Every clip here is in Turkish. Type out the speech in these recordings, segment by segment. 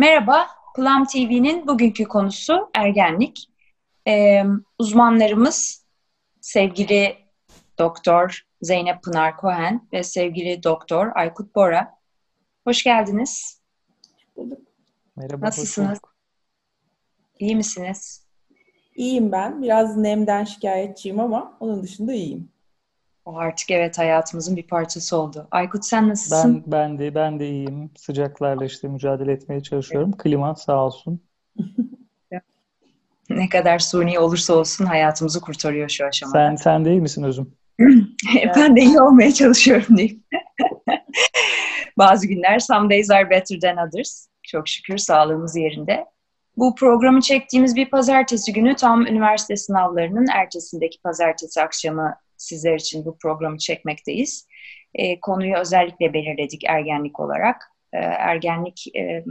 Merhaba, Plum TV'nin bugünkü konusu ergenlik. Ee, uzmanlarımız sevgili Doktor Zeynep Pınar Kohen ve sevgili Doktor Aykut Bora. Hoş geldiniz. Merhaba. Nasılsınız? İyi misiniz? İyiyim ben. Biraz nemden şikayetçiyim ama onun dışında iyiyim. O artık evet hayatımızın bir parçası oldu. Aykut sen nasılsın? Ben ben de ben de iyiyim. Sıcaklarla işte mücadele etmeye çalışıyorum. Klima sağ olsun. ne kadar suni olursa olsun hayatımızı kurtarıyor şu aşamada. Sen sen de iyi misin Özüm? ben de iyi olmaya çalışıyorum diyeyim. Bazı günler some days are better than others. Çok şükür sağlığımız yerinde. Bu programı çektiğimiz bir pazartesi günü tam üniversite sınavlarının ertesindeki pazartesi akşamı sizler için bu programı çekmekteyiz. E, konuyu özellikle belirledik ergenlik olarak. E, ergenlik e,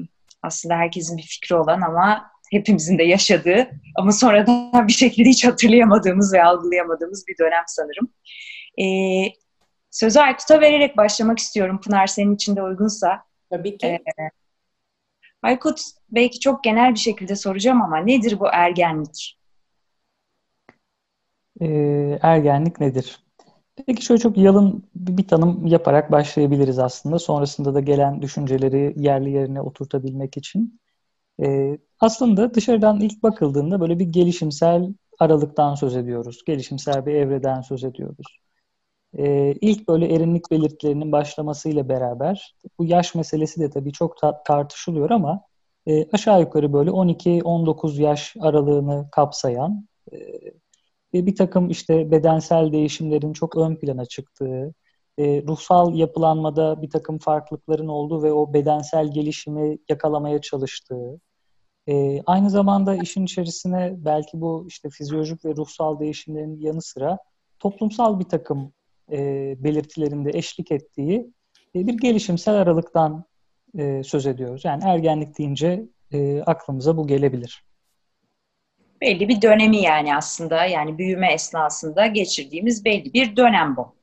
aslında herkesin bir fikri olan ama hepimizin de yaşadığı ama sonradan bir şekilde hiç hatırlayamadığımız ve algılayamadığımız bir dönem sanırım. E, sözü Aykut'a vererek başlamak istiyorum Pınar senin için de uygunsa. Tabii ki. E, Aykut belki çok genel bir şekilde soracağım ama nedir bu ergenlik? E, ergenlik nedir? Peki şöyle çok yalın bir tanım yaparak başlayabiliriz aslında. Sonrasında da gelen düşünceleri yerli yerine oturtabilmek için. E, aslında dışarıdan ilk bakıldığında böyle bir gelişimsel aralıktan söz ediyoruz. Gelişimsel bir evreden söz ediyoruz. E, ilk böyle erinlik belirtilerinin başlamasıyla beraber bu yaş meselesi de tabii çok ta- tartışılıyor ama e, aşağı yukarı böyle 12-19 yaş aralığını kapsayan e, ve bir takım işte bedensel değişimlerin çok ön plana çıktığı, e, ruhsal yapılanmada bir takım farklılıkların olduğu ve o bedensel gelişimi yakalamaya çalıştığı, e, aynı zamanda işin içerisine belki bu işte fizyolojik ve ruhsal değişimlerin yanı sıra toplumsal bir takım e, belirtilerinde eşlik ettiği e, bir gelişimsel aralıktan e, söz ediyoruz. Yani ergenlik deyince e, aklımıza bu gelebilir belli bir dönemi yani aslında yani büyüme esnasında geçirdiğimiz belli bir dönem bu.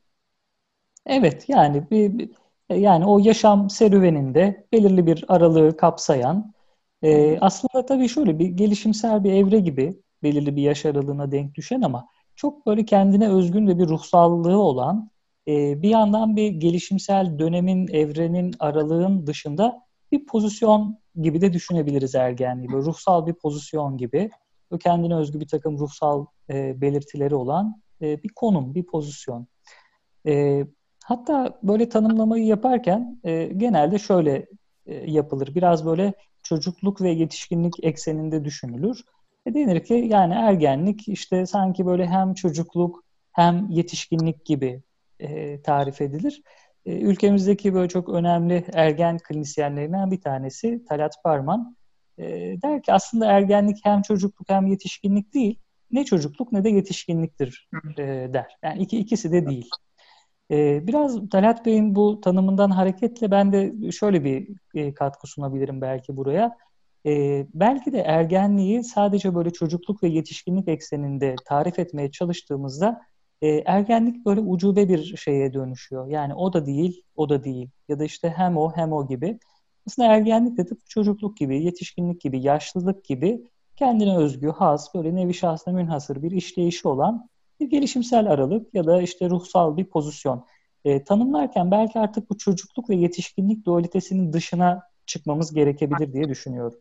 Evet yani bir, yani o yaşam serüveninde belirli bir aralığı kapsayan e, aslında tabii şöyle bir gelişimsel bir evre gibi belirli bir yaş aralığına denk düşen ama çok böyle kendine özgün ve bir ruhsallığı olan e, bir yandan bir gelişimsel dönemin, evrenin, aralığın dışında bir pozisyon gibi de düşünebiliriz ergenliği. Böyle ruhsal bir pozisyon gibi kendine özgü bir takım ruhsal e, belirtileri olan e, bir konum, bir pozisyon. E, hatta böyle tanımlamayı yaparken e, genelde şöyle e, yapılır. Biraz böyle çocukluk ve yetişkinlik ekseninde düşünülür. E, denir ki yani ergenlik işte sanki böyle hem çocukluk hem yetişkinlik gibi e, tarif edilir. E, ülkemizdeki böyle çok önemli ergen klinisyenlerinden bir tanesi Talat Parman e, der ki aslında ergenlik hem çocukluk hem yetişkinlik değil. Ne çocukluk ne de yetişkinliktir e, der. Yani iki, ikisi de değil. E, biraz Talat Bey'in bu tanımından hareketle ben de şöyle bir e, katkı sunabilirim belki buraya. E, belki de ergenliği sadece böyle çocukluk ve yetişkinlik ekseninde tarif etmeye çalıştığımızda e, ergenlik böyle ucube bir şeye dönüşüyor. Yani o da değil, o da değil. Ya da işte hem o hem o gibi. Aslında ergenlik de tıpkı çocukluk gibi, yetişkinlik gibi, yaşlılık gibi kendine özgü, has, böyle nevi şahsına münhasır bir işleyişi olan bir gelişimsel aralık ya da işte ruhsal bir pozisyon. E, tanımlarken belki artık bu çocukluk ve yetişkinlik dualitesinin dışına çıkmamız gerekebilir diye düşünüyorum.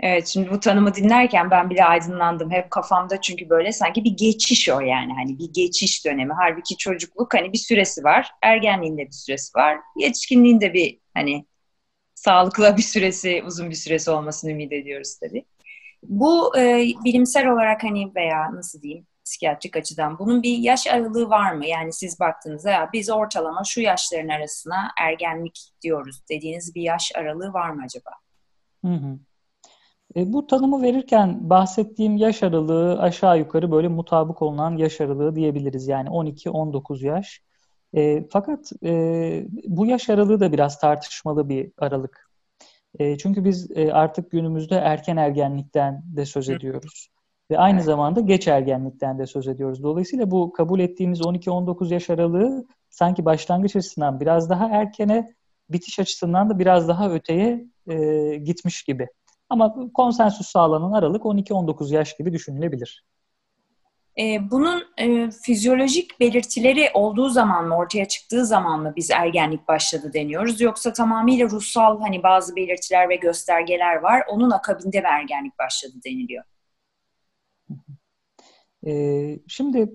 Evet şimdi bu tanımı dinlerken ben bile aydınlandım. Hep kafamda çünkü böyle sanki bir geçiş o yani hani bir geçiş dönemi. Halbuki çocukluk hani bir süresi var. Ergenliğinde bir süresi var. Yetişkinliğinde bir hani sağlıklı bir süresi, uzun bir süresi olmasını ümit ediyoruz tabii. Bu e, bilimsel olarak hani veya nasıl diyeyim psikiyatrik açıdan bunun bir yaş aralığı var mı? Yani siz baktığınızda ya biz ortalama şu yaşların arasına ergenlik diyoruz dediğiniz bir yaş aralığı var mı acaba? Hı hı. E, bu tanımı verirken bahsettiğim yaş aralığı aşağı yukarı böyle mutabık olunan yaş aralığı diyebiliriz. Yani 12-19 yaş. E, fakat e, bu yaş aralığı da biraz tartışmalı bir aralık. E, çünkü biz e, artık günümüzde erken ergenlikten de söz ediyoruz. Ve aynı zamanda geç ergenlikten de söz ediyoruz. Dolayısıyla bu kabul ettiğimiz 12-19 yaş aralığı sanki başlangıç açısından biraz daha erkene bitiş açısından da biraz daha öteye e, gitmiş gibi. Ama konsensüs sağlanan aralık 12-19 yaş gibi düşünülebilir. E, bunun e, fizyolojik belirtileri olduğu zaman mı, ortaya çıktığı zaman mı biz ergenlik başladı deniyoruz? Yoksa tamamıyla ruhsal hani bazı belirtiler ve göstergeler var, onun akabinde mi ergenlik başladı deniliyor? E, şimdi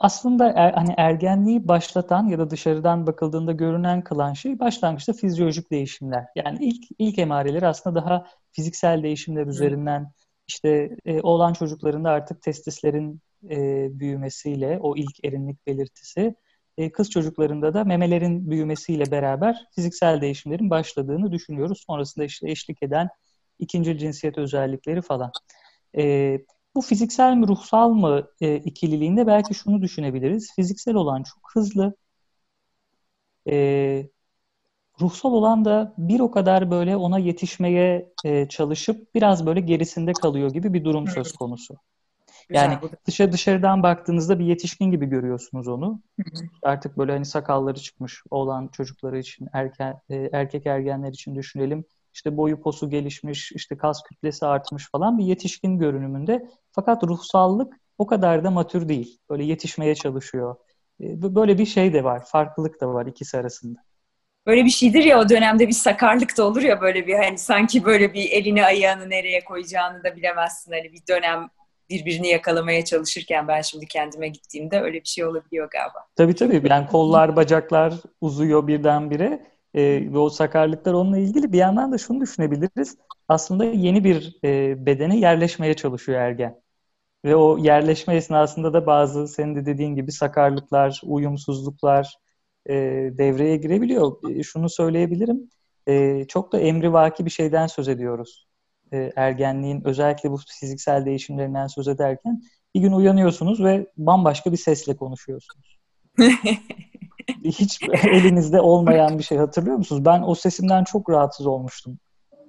aslında er, hani ergenliği başlatan ya da dışarıdan bakıldığında görünen kılan şey başlangıçta fizyolojik değişimler. Yani ilk ilk emareleri aslında daha fiziksel değişimler üzerinden işte e, oğlan çocuklarında artık testislerin e, büyümesiyle o ilk erinlik belirtisi, e, kız çocuklarında da memelerin büyümesiyle beraber fiziksel değişimlerin başladığını düşünüyoruz. Sonrasında işte eşlik eden ikinci cinsiyet özellikleri falan. E, bu fiziksel mi ruhsal mı e, ikililiğinde belki şunu düşünebiliriz. Fiziksel olan çok hızlı, e, ruhsal olan da bir o kadar böyle ona yetişmeye e, çalışıp biraz böyle gerisinde kalıyor gibi bir durum söz konusu. Yani dışarı dışarıdan baktığınızda bir yetişkin gibi görüyorsunuz onu. Artık böyle hani sakalları çıkmış olan çocukları için, erken, e, erkek ergenler için düşünelim. İşte boyu posu gelişmiş, işte kas kütlesi artmış falan bir yetişkin görünümünde. Fakat ruhsallık o kadar da matür değil. Böyle yetişmeye çalışıyor. E, böyle bir şey de var, farklılık da var ikisi arasında böyle bir şeydir ya o dönemde bir sakarlık da olur ya böyle bir hani sanki böyle bir elini ayağını nereye koyacağını da bilemezsin. Hani bir dönem birbirini yakalamaya çalışırken ben şimdi kendime gittiğimde öyle bir şey olabiliyor galiba. Tabii tabii yani kollar bacaklar uzuyor birdenbire e, ve o sakarlıklar onunla ilgili bir yandan da şunu düşünebiliriz. Aslında yeni bir e, bedene yerleşmeye çalışıyor ergen. Ve o yerleşme esnasında da bazı senin de dediğin gibi sakarlıklar, uyumsuzluklar, e, devreye girebiliyor. E, şunu söyleyebilirim. E, çok da emrivaki bir şeyden söz ediyoruz. E, ergenliğin özellikle bu fiziksel değişimlerinden söz ederken bir gün uyanıyorsunuz ve bambaşka bir sesle konuşuyorsunuz. Hiç elinizde olmayan bir şey hatırlıyor musunuz? Ben o sesimden çok rahatsız olmuştum.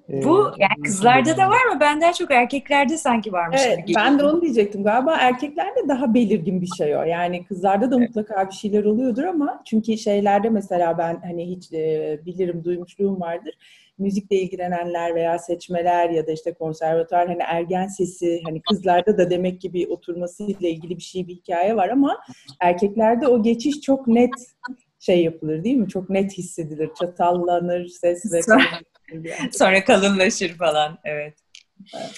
Bu ee, yani kızlarda da var mı? Benden çok erkeklerde sanki varmış evet, gibi. Ben de onu diyecektim. Galiba erkeklerde daha belirgin bir şey o. Yani kızlarda da evet. mutlaka bir şeyler oluyordur ama çünkü şeylerde mesela ben hani hiç e, bilirim duymuşluğum vardır. Müzikle ilgilenenler veya seçmeler ya da işte konservatuar hani ergen sesi hani kızlarda da demek ki bir oturmasıyla ilgili bir şey bir hikaye var ama erkeklerde o geçiş çok net şey yapılır değil mi? Çok net hissedilir. Çatallanır ses ve Sonra kalınlaşır falan. Evet. evet.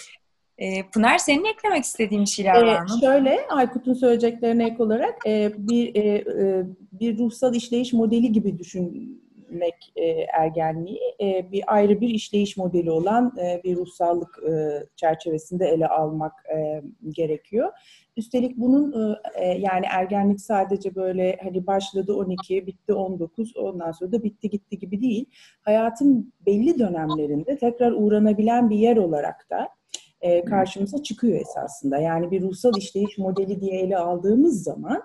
Ee, Pınar senin eklemek istediğin şeyler var mı? Ee, şöyle Aykut'un söyleyeceklerine ek olarak e, bir e, e, bir ruhsal işleyiş modeli gibi düşünmek e, ergenliği e, bir ayrı bir işleyiş modeli olan e, bir ruhsallık e, çerçevesinde ele almak e, gerekiyor. Üstelik bunun e, e, yani ergenlik sadece böyle hani başladı 12, bitti 19, ondan sonra da bitti gitti gibi değil. Hayatın belli dönemlerinde tekrar uğranabilen bir yer olarak da e, karşımıza çıkıyor esasında. Yani bir ruhsal işleyiş modeli diye ele aldığımız zaman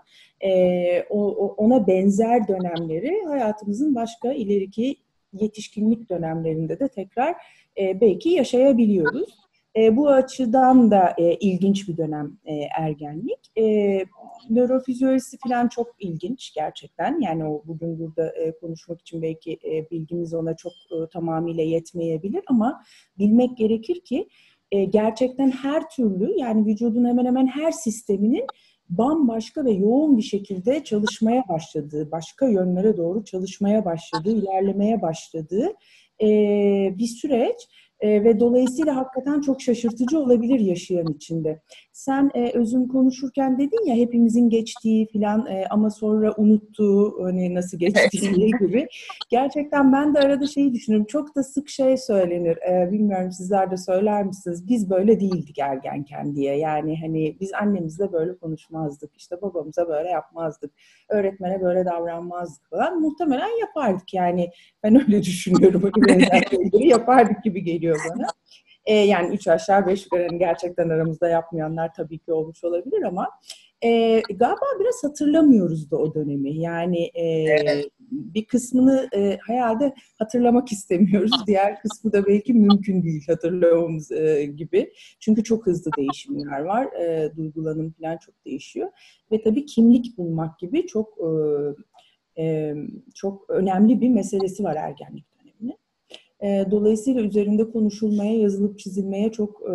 ona benzer dönemleri hayatımızın başka ileriki yetişkinlik dönemlerinde de tekrar belki yaşayabiliyoruz. E, bu açıdan da e, ilginç bir dönem e, ergenlik. E, nörofizyolojisi falan çok ilginç gerçekten. Yani o bugün burada e, konuşmak için belki e, bilgimiz ona çok e, tamamıyla yetmeyebilir ama bilmek gerekir ki e, gerçekten her türlü yani vücudun hemen hemen her sisteminin bambaşka ve yoğun bir şekilde çalışmaya başladığı, başka yönlere doğru çalışmaya başladığı, ilerlemeye başladığı e, bir süreç ve dolayısıyla hakikaten çok şaşırtıcı olabilir yaşayan içinde. Sen e, özün konuşurken dedin ya hepimizin geçtiği filan e, ama sonra unuttuğu hani nasıl geçtiği gibi. Gerçekten ben de arada şeyi düşünüyorum. Çok da sık şey söylenir. E, bilmiyorum sizler de söyler misiniz? Biz böyle değildik ergenken diye. Yani hani biz annemizle böyle konuşmazdık. İşte babamıza böyle yapmazdık. Öğretmene böyle davranmazdık falan. Muhtemelen yapardık yani. Ben öyle düşünüyorum. Öyle yapardık gibi geliyor bana. E, yani üç aşağı beş yukarı yani gerçekten aramızda yapmayanlar tabii ki olmuş olabilir ama e, galiba biraz hatırlamıyoruz da o dönemi. Yani e, evet. bir kısmını e, herhalde hatırlamak istemiyoruz. Diğer kısmı da belki mümkün değil hatırlamamız e, gibi. Çünkü çok hızlı değişimler var. E, duygulanım falan çok değişiyor. Ve tabii kimlik bulmak gibi çok e, e, çok önemli bir meselesi var ergenlik döneminin. E, dolayısıyla üzerinde konuşulmaya, yazılıp çizilmeye çok e,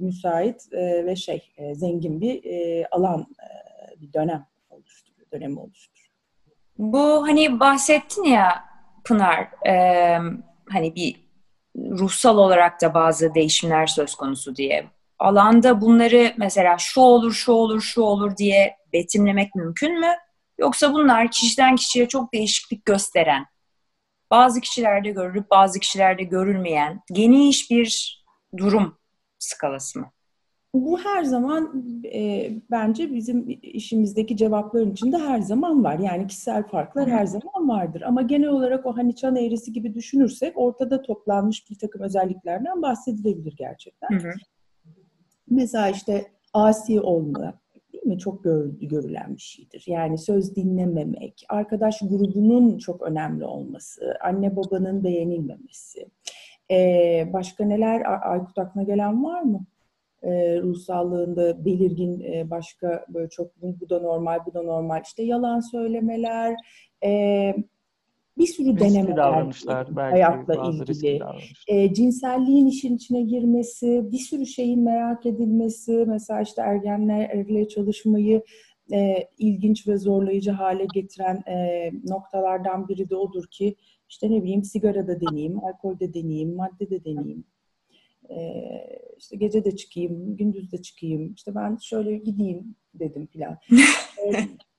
müsait e, ve şey e, zengin bir e, alan, e, bir dönem oluşturuyor, dönemi oluşturuyor. Bu hani bahsettin ya Pınar, e, hani bir ruhsal olarak da bazı değişimler söz konusu diye. Alanda bunları mesela şu olur, şu olur, şu olur diye betimlemek mümkün mü? Yoksa bunlar kişiden kişiye çok değişiklik gösteren, bazı kişilerde görülüp bazı kişilerde görülmeyen geniş bir durum skalası mı? Bu her zaman e, bence bizim işimizdeki cevapların içinde her zaman var. Yani kişisel farklar her zaman vardır. Ama genel olarak o hani çan eğrisi gibi düşünürsek ortada toplanmış bir takım özelliklerden bahsedilebilir gerçekten. Hı hı. Mesela işte asi olma, değil mi? Çok gör, görülen bir şeydir. Yani söz dinlememek, arkadaş grubunun çok önemli olması, anne babanın beğenilmemesi. Ee, başka neler Aykut aklına gelen var mı? e, ruh sağlığında belirgin e, başka böyle çok bu, bu da normal, bu da normal. İşte yalan söylemeler, e, bir sürü riskli denemeler, davranışlar, belki hayatla ilgili, e, cinselliğin işin içine girmesi, bir sürü şeyin merak edilmesi, mesela işte ergenlerle çalışmayı e, ilginç ve zorlayıcı hale getiren e, noktalardan biri de odur ki işte ne bileyim sigara da deneyeyim, alkol de deneyeyim, madde de deneyeyim. E, işte gece de çıkayım, gündüz de çıkayım, işte ben şöyle gideyim dedim filan. e,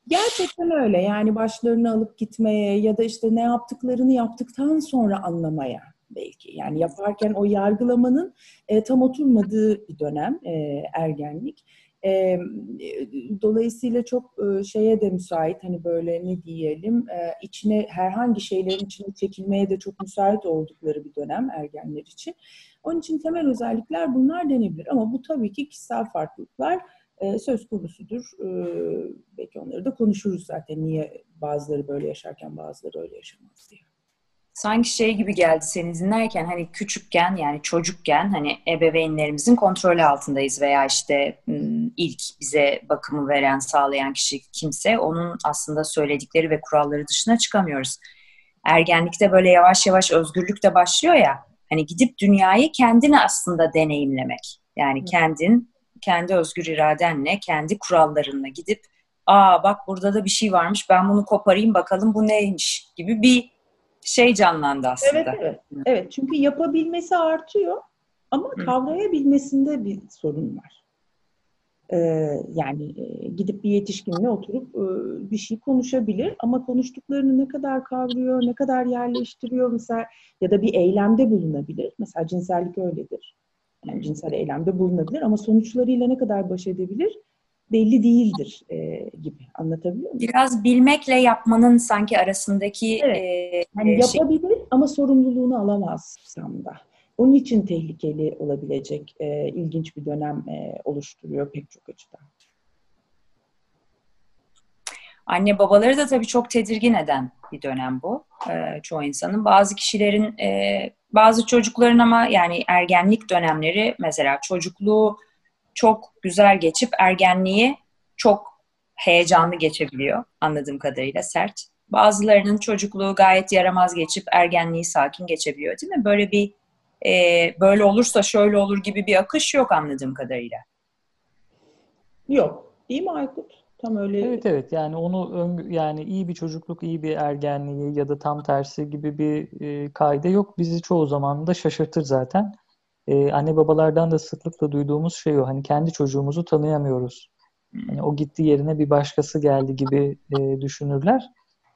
gerçekten öyle yani başlarını alıp gitmeye ya da işte ne yaptıklarını yaptıktan sonra anlamaya belki. Yani yaparken o yargılamanın e, tam oturmadığı bir dönem e, ergenlik. E, dolayısıyla çok e, şeye de müsait hani böyle ne diyelim e, içine herhangi şeylerin içine çekilmeye de çok müsait oldukları bir dönem ergenler için. Onun için temel özellikler bunlar denebilir ama bu tabii ki kişisel farklılıklar e, söz konusudur. E, belki onları da konuşuruz zaten niye bazıları böyle yaşarken bazıları öyle yaşamaz diye sanki şey gibi geldi seni dinlerken hani küçükken yani çocukken hani ebeveynlerimizin kontrolü altındayız veya işte ilk bize bakımı veren sağlayan kişi kimse onun aslında söyledikleri ve kuralları dışına çıkamıyoruz. Ergenlikte böyle yavaş yavaş özgürlük de başlıyor ya hani gidip dünyayı kendini aslında deneyimlemek. Yani kendin kendi özgür iradenle kendi kurallarınla gidip aa bak burada da bir şey varmış ben bunu koparayım bakalım bu neymiş gibi bir şey canlandı aslında. Evet, evet. evet. Çünkü yapabilmesi artıyor ama kavrayabilmesinde bir sorun var. Ee, yani e, gidip bir yetişkinle oturup e, bir şey konuşabilir ama konuştuklarını ne kadar kavruyor, ne kadar yerleştiriyor mesela ya da bir eylemde bulunabilir. Mesela cinsellik öyledir. Yani cinsel eylemde bulunabilir ama sonuçlarıyla ne kadar baş edebilir belli değildir e, gibi anlatabiliyor muyum? Biraz bilmekle yapmanın sanki arasındaki evet. e, yani şey... yapabilir ama sorumluluğunu alamazsam da. Onun için tehlikeli olabilecek e, ilginç bir dönem e, oluşturuyor pek çok açıdan. Anne babaları da tabii çok tedirgin eden bir dönem bu. E, çoğu insanın. Bazı kişilerin, e, bazı çocukların ama yani ergenlik dönemleri mesela çocukluğu çok güzel geçip ergenliği çok heyecanlı geçebiliyor anladığım kadarıyla sert. Bazılarının çocukluğu gayet yaramaz geçip ergenliği sakin geçebiliyor değil mi? Böyle bir e, böyle olursa şöyle olur gibi bir akış yok anladığım kadarıyla. Yok. Değil mi Aykut? Tam öyle. Evet evet yani onu ön, yani iyi bir çocukluk, iyi bir ergenliği ya da tam tersi gibi bir e, kaide yok. Bizi çoğu zaman da şaşırtır zaten e, anne babalardan da sıklıkla duyduğumuz şey o. Hani kendi çocuğumuzu tanıyamıyoruz. Hani o gitti yerine bir başkası geldi gibi e, düşünürler.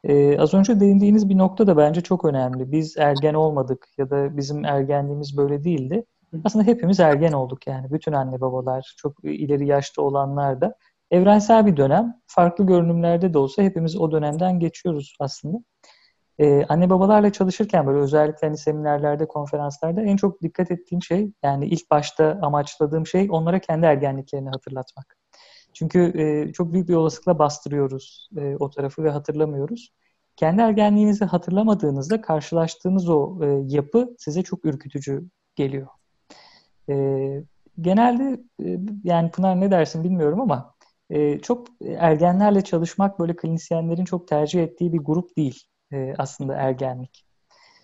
E, az önce değindiğiniz bir nokta da bence çok önemli. Biz ergen olmadık ya da bizim ergenliğimiz böyle değildi. Aslında hepimiz ergen olduk yani. Bütün anne babalar, çok ileri yaşta olanlar da. Evrensel bir dönem. Farklı görünümlerde de olsa hepimiz o dönemden geçiyoruz aslında. Ee, anne babalarla çalışırken böyle özellikle hani seminerlerde, konferanslarda en çok dikkat ettiğim şey yani ilk başta amaçladığım şey onlara kendi ergenliklerini hatırlatmak. Çünkü e, çok büyük bir olasılıkla bastırıyoruz e, o tarafı ve hatırlamıyoruz. Kendi ergenliğinizi hatırlamadığınızda karşılaştığınız o e, yapı size çok ürkütücü geliyor. E, genelde e, yani Pınar ne dersin bilmiyorum ama e, çok ergenlerle çalışmak böyle klinisyenlerin çok tercih ettiği bir grup değil e, aslında ergenlik.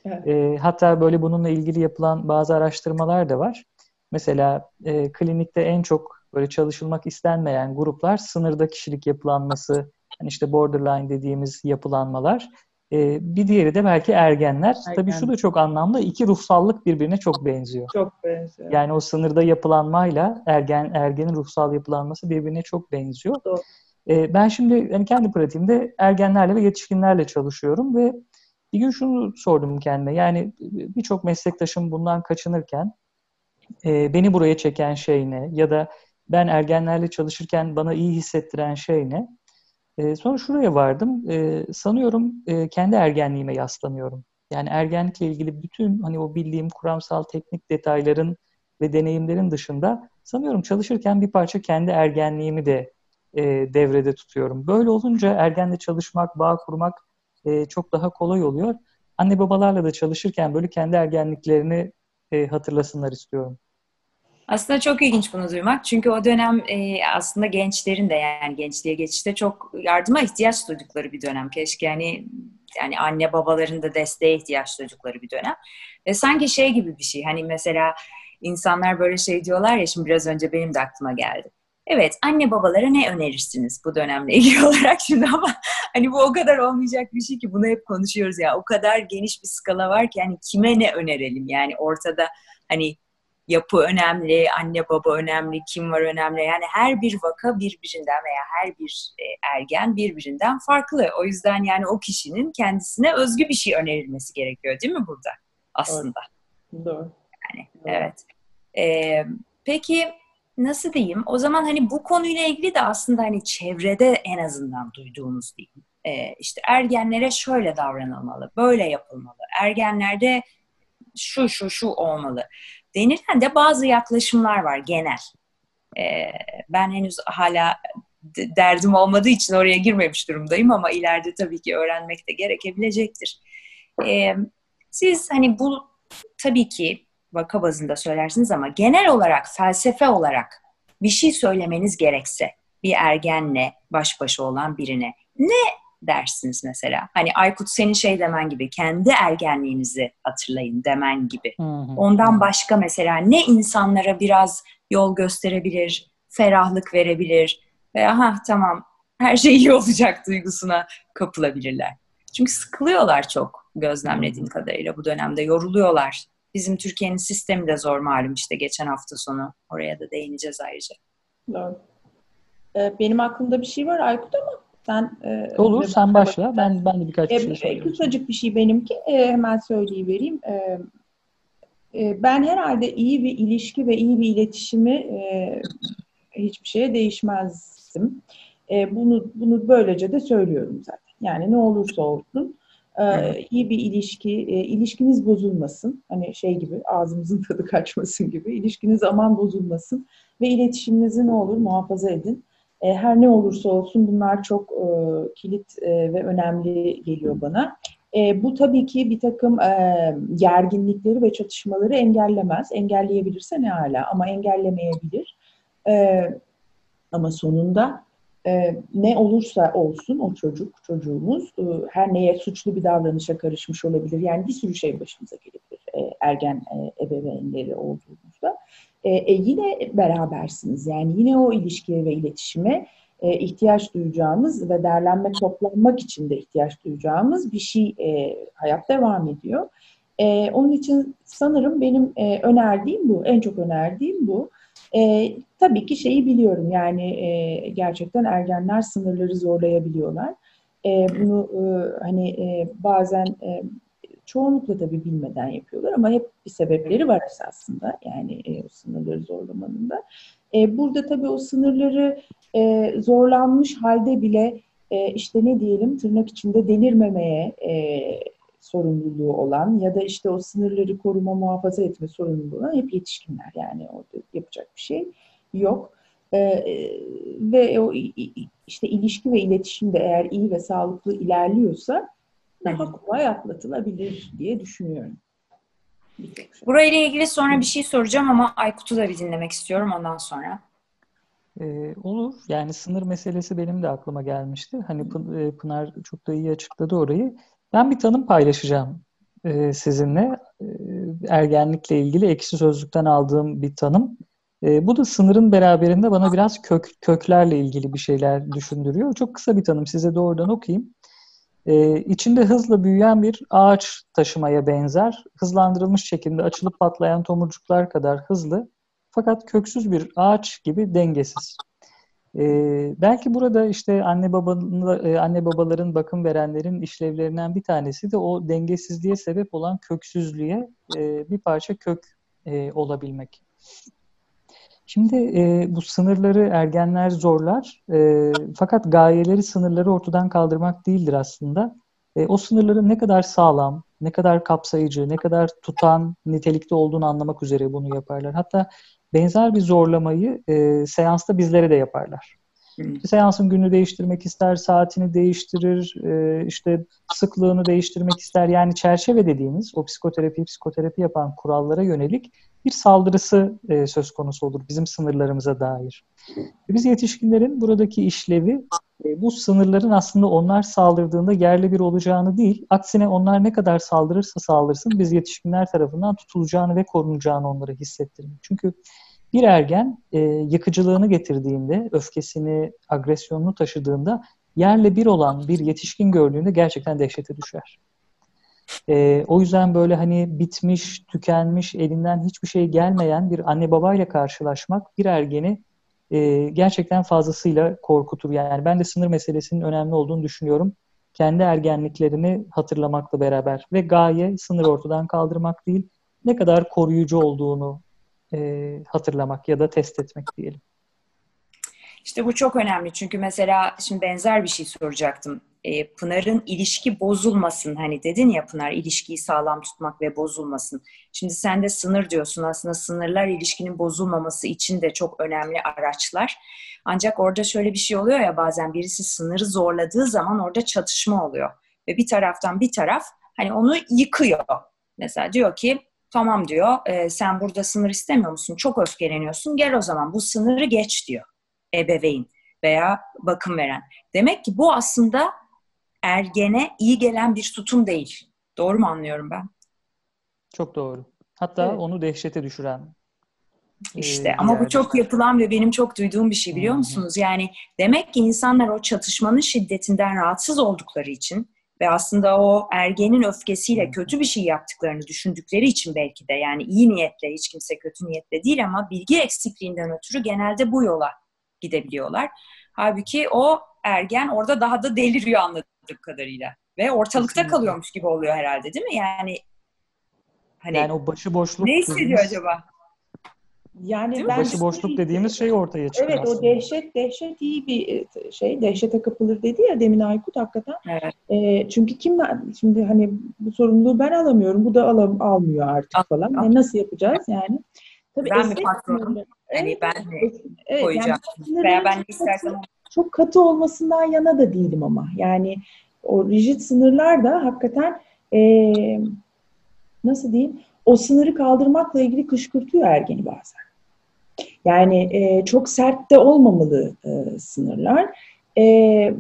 Evet. E, hatta böyle bununla ilgili yapılan bazı araştırmalar da var. Mesela e, klinikte en çok böyle çalışılmak istenmeyen gruplar sınırda kişilik yapılanması, yani işte borderline dediğimiz yapılanmalar. E, bir diğeri de belki ergenler. Ergen. Tabii şu da çok anlamlı. İki ruhsallık birbirine çok benziyor. Çok benziyor. Yani o sınırda yapılanmayla ergen ergenin ruhsal yapılanması birbirine çok benziyor. Doğru. E, ben şimdi yani kendi pratiğimde ergenlerle ve yetişkinlerle çalışıyorum ve bir gün şunu sordum kendime. Yani birçok meslektaşım bundan kaçınırken e, beni buraya çeken şey ne? Ya da ben ergenlerle çalışırken bana iyi hissettiren şey ne? E, sonra şuraya vardım. E, sanıyorum e, kendi ergenliğime yaslanıyorum. Yani ergenlikle ilgili bütün hani o bildiğim kuramsal teknik detayların ve deneyimlerin dışında sanıyorum çalışırken bir parça kendi ergenliğimi de e, devrede tutuyorum. Böyle olunca ergenle çalışmak, bağ kurmak e, çok daha kolay oluyor. Anne babalarla da çalışırken böyle kendi ergenliklerini e, hatırlasınlar istiyorum. Aslında çok ilginç bunu duymak. Çünkü o dönem e, aslında gençlerin de yani gençliğe geçişte çok yardıma ihtiyaç duydukları bir dönem. Keşke yani yani anne babaların da desteğe ihtiyaç duydukları bir dönem. Ve sanki şey gibi bir şey. Hani mesela insanlar böyle şey diyorlar ya şimdi biraz önce benim de aklıma geldi. Evet, anne babalara ne önerirsiniz bu dönemle ilgili olarak şimdi ama hani bu o kadar olmayacak bir şey ki bunu hep konuşuyoruz ya. O kadar geniş bir skala var ki hani kime ne önerelim? Yani ortada hani yapı önemli, anne baba önemli, kim var önemli. Yani her bir vaka birbirinden veya her bir e, ergen birbirinden farklı. O yüzden yani o kişinin kendisine özgü bir şey önerilmesi gerekiyor değil mi burada aslında? Doğru. Doğru. Yani Doğru. evet. Ee, peki nasıl diyeyim? O zaman hani bu konuyla ilgili de aslında hani çevrede en azından duyduğumuz diyeyim. Ee, işte ergenlere şöyle davranılmalı, böyle yapılmalı. Ergenlerde şu şu şu olmalı denilen de bazı yaklaşımlar var genel. Ee, ben henüz hala derdim olmadığı için oraya girmemiş durumdayım ama ileride tabii ki öğrenmek de gerekebilecektir. Ee, siz hani bu tabii ki vaka bazında söylersiniz ama genel olarak felsefe olarak bir şey söylemeniz gerekse bir ergenle baş başa olan birine ne dersiniz mesela? Hani Aykut senin şey demen gibi kendi ergenliğinizi hatırlayın demen gibi. Ondan başka mesela ne insanlara biraz yol gösterebilir, ferahlık verebilir veya ha tamam her şey iyi olacak duygusuna kapılabilirler. Çünkü sıkılıyorlar çok gözlemlediğim kadarıyla bu dönemde yoruluyorlar. Bizim Türkiye'nin sistemi de zor malum işte geçen hafta sonu oraya da değineceğiz ayrıca. Doğru. Ee, benim aklımda bir şey var Aykut ama sen e, Olur sen başla. Ben ben de birkaç e, şey söyleyeyim. Kısacık bir şey benimki. E, hemen söyleyivereyim. E, e, ben herhalde iyi bir ilişki ve iyi bir iletişimi e, hiçbir şeye değişmezdim. E, bunu bunu böylece de söylüyorum zaten. Yani ne olursa olsun e, iyi bir ilişki, e, ilişkiniz bozulmasın. Hani şey gibi ağzımızın tadı kaçmasın gibi. İlişkiniz aman bozulmasın ve iletişiminizi ne olur muhafaza edin. E, her ne olursa olsun bunlar çok e, kilit e, ve önemli geliyor bana. E, bu tabii ki bir takım e, gerginlikleri ve çatışmaları engellemez. Engelleyebilirse ne hala ama engellemeyebilir. E, ama sonunda e, ne olursa olsun o çocuk, çocuğumuz e, her neye suçlu bir davranışa karışmış olabilir. Yani bir sürü şey başımıza gelebilir e, ergen e, ebeveynleri olduğumuzda. E, e, yine berabersiniz. Yani yine o ilişkiye ve iletişime e, ihtiyaç duyacağımız ve derlenmek, toplanmak için de ihtiyaç duyacağımız bir şey e, hayat devam ediyor. E, onun için sanırım benim e, önerdiğim bu, en çok önerdiğim bu. E, tabii ki şeyi biliyorum yani e, gerçekten ergenler sınırları zorlayabiliyorlar. E, bunu e, hani e, bazen e, çoğunlukla tabii bilmeden yapıyorlar ama hep bir sebepleri var esasında yani e, o sınırları zorlamanın da. E, burada tabii o sınırları e, zorlanmış halde bile e, işte ne diyelim tırnak içinde delirmemeye e, sorumluluğu olan ya da işte o sınırları koruma muhafaza etme sorumluluğu olan hep yetişkinler yani orada yapacak bir şey yok. Ee, ve o işte ilişki ve iletişim de eğer iyi ve sağlıklı ilerliyorsa daha kolay atlatılabilir diye düşünüyorum. Burayla ilgili sonra bir şey soracağım ama Aykut'u da bir dinlemek istiyorum ondan sonra. Ee, olur. Yani sınır meselesi benim de aklıma gelmişti. Hani e, Pınar çok da iyi açıkladı orayı. Ben bir tanım paylaşacağım e, sizinle. E, ergenlikle ilgili ekşi sözlükten aldığım bir tanım. E, bu da sınırın beraberinde bana biraz kök köklerle ilgili bir şeyler düşündürüyor. Çok kısa bir tanım. Size doğrudan okuyayım. E, içinde hızla büyüyen bir ağaç taşımaya benzer. Hızlandırılmış şekilde açılıp patlayan tomurcuklar kadar hızlı fakat köksüz bir ağaç gibi dengesiz. Ee, belki burada işte anne babanın, e, anne babaların bakım verenlerin işlevlerinden bir tanesi de o dengesizliğe sebep olan köksüzlüğe e, bir parça kök e, olabilmek. Şimdi e, bu sınırları ergenler zorlar. E, fakat gayeleri sınırları ortadan kaldırmak değildir aslında. E, o sınırların ne kadar sağlam, ne kadar kapsayıcı, ne kadar tutan nitelikte olduğunu anlamak üzere bunu yaparlar. Hatta benzer bir zorlamayı e, seansta bizlere de yaparlar. İşte seansın gününü değiştirmek ister, saatini değiştirir, e, işte sıklığını değiştirmek ister. Yani çerçeve dediğimiz o psikoterapi, psikoterapi yapan kurallara yönelik bir saldırısı e, söz konusu olur bizim sınırlarımıza dair. Biz yetişkinlerin buradaki işlevi e, bu sınırların aslında onlar saldırdığında yerli bir olacağını değil, aksine onlar ne kadar saldırırsa saldırsın biz yetişkinler tarafından tutulacağını ve korunacağını onlara hissettirmek. Çünkü bir ergen e, yıkıcılığını getirdiğinde, öfkesini, agresyonunu taşıdığında yerle bir olan bir yetişkin gördüğünde gerçekten dehşete düşer. E, o yüzden böyle hani bitmiş, tükenmiş, elinden hiçbir şey gelmeyen bir anne babayla karşılaşmak bir ergeni e, gerçekten fazlasıyla korkutur. Yani ben de sınır meselesinin önemli olduğunu düşünüyorum. Kendi ergenliklerini hatırlamakla beraber ve gaye sınır ortadan kaldırmak değil, ne kadar koruyucu olduğunu e, hatırlamak ya da test etmek diyelim. İşte bu çok önemli çünkü mesela şimdi benzer bir şey soracaktım. E, Pınar'ın ilişki bozulmasın hani dedin ya Pınar ilişkiyi sağlam tutmak ve bozulmasın. Şimdi sen de sınır diyorsun aslında sınırlar ilişkinin bozulmaması için de çok önemli araçlar. Ancak orada şöyle bir şey oluyor ya bazen birisi sınırı zorladığı zaman orada çatışma oluyor. Ve bir taraftan bir taraf hani onu yıkıyor. Mesela diyor ki tamam diyor e, sen burada sınır istemiyor musun? Çok öfkeleniyorsun gel o zaman bu sınırı geç diyor ebeveyn veya bakım veren. Demek ki bu aslında ergene iyi gelen bir tutum değil. Doğru mu anlıyorum ben? Çok doğru. Hatta evet. onu dehşete düşüren. İşte e, ama bu çok yapılan ve benim çok duyduğum bir şey biliyor musunuz? Yani demek ki insanlar o çatışmanın şiddetinden rahatsız oldukları için ve aslında o ergenin öfkesiyle kötü bir şey yaptıklarını düşündükleri için belki de yani iyi niyetle hiç kimse kötü niyetle değil ama bilgi eksikliğinden ötürü genelde bu yola gidebiliyorlar. Halbuki o ergen orada daha da deliriyor anladığım kadarıyla ve ortalıkta Kesinlikle. kalıyormuş gibi oluyor herhalde değil mi? Yani hani yani o başıboşluk ne hissediyor acaba? Yani ben boşluk dediğimiz şey ortaya çıkıyor. Evet aslında. o dehşet dehşet iyi bir e, şey. Dehşete kapılır dedi ya demin Aykut hakikaten. Evet. E, çünkü kim şimdi hani bu sorumluluğu ben alamıyorum. Bu da alam, almıyor artık Al, falan. Al. Yani nasıl yapacağız yani? Tabii ben mi patronum? Hani evet, ben mi evet, koyacağım? Yani Veya ben istersen çok katı olmasından yana da değilim ama. Yani o rigid sınırlar da hakikaten e, nasıl diyeyim o sınırı kaldırmakla ilgili kışkırtıyor ergeni bazen. Yani e, çok sert de olmamalı e, sınırlar. E,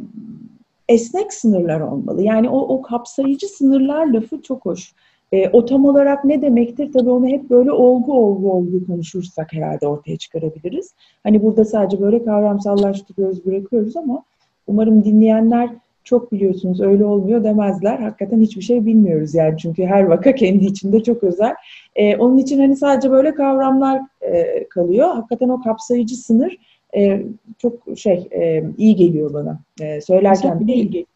esnek sınırlar olmalı. Yani o, o kapsayıcı sınırlar lafı çok hoş. E, o tam olarak ne demektir? Tabii onu hep böyle olgu olgu olgu konuşursak herhalde ortaya çıkarabiliriz. Hani burada sadece böyle kavramsallaştırıyoruz, bırakıyoruz ama umarım dinleyenler çok biliyorsunuz öyle olmuyor demezler. Hakikaten hiçbir şey bilmiyoruz yani çünkü her vaka kendi içinde çok özel. Ee, onun için hani sadece böyle kavramlar e, kalıyor. Hakikaten o kapsayıcı sınır e, çok şey e, iyi geliyor bana. E, söylerken bile iyi geliyor.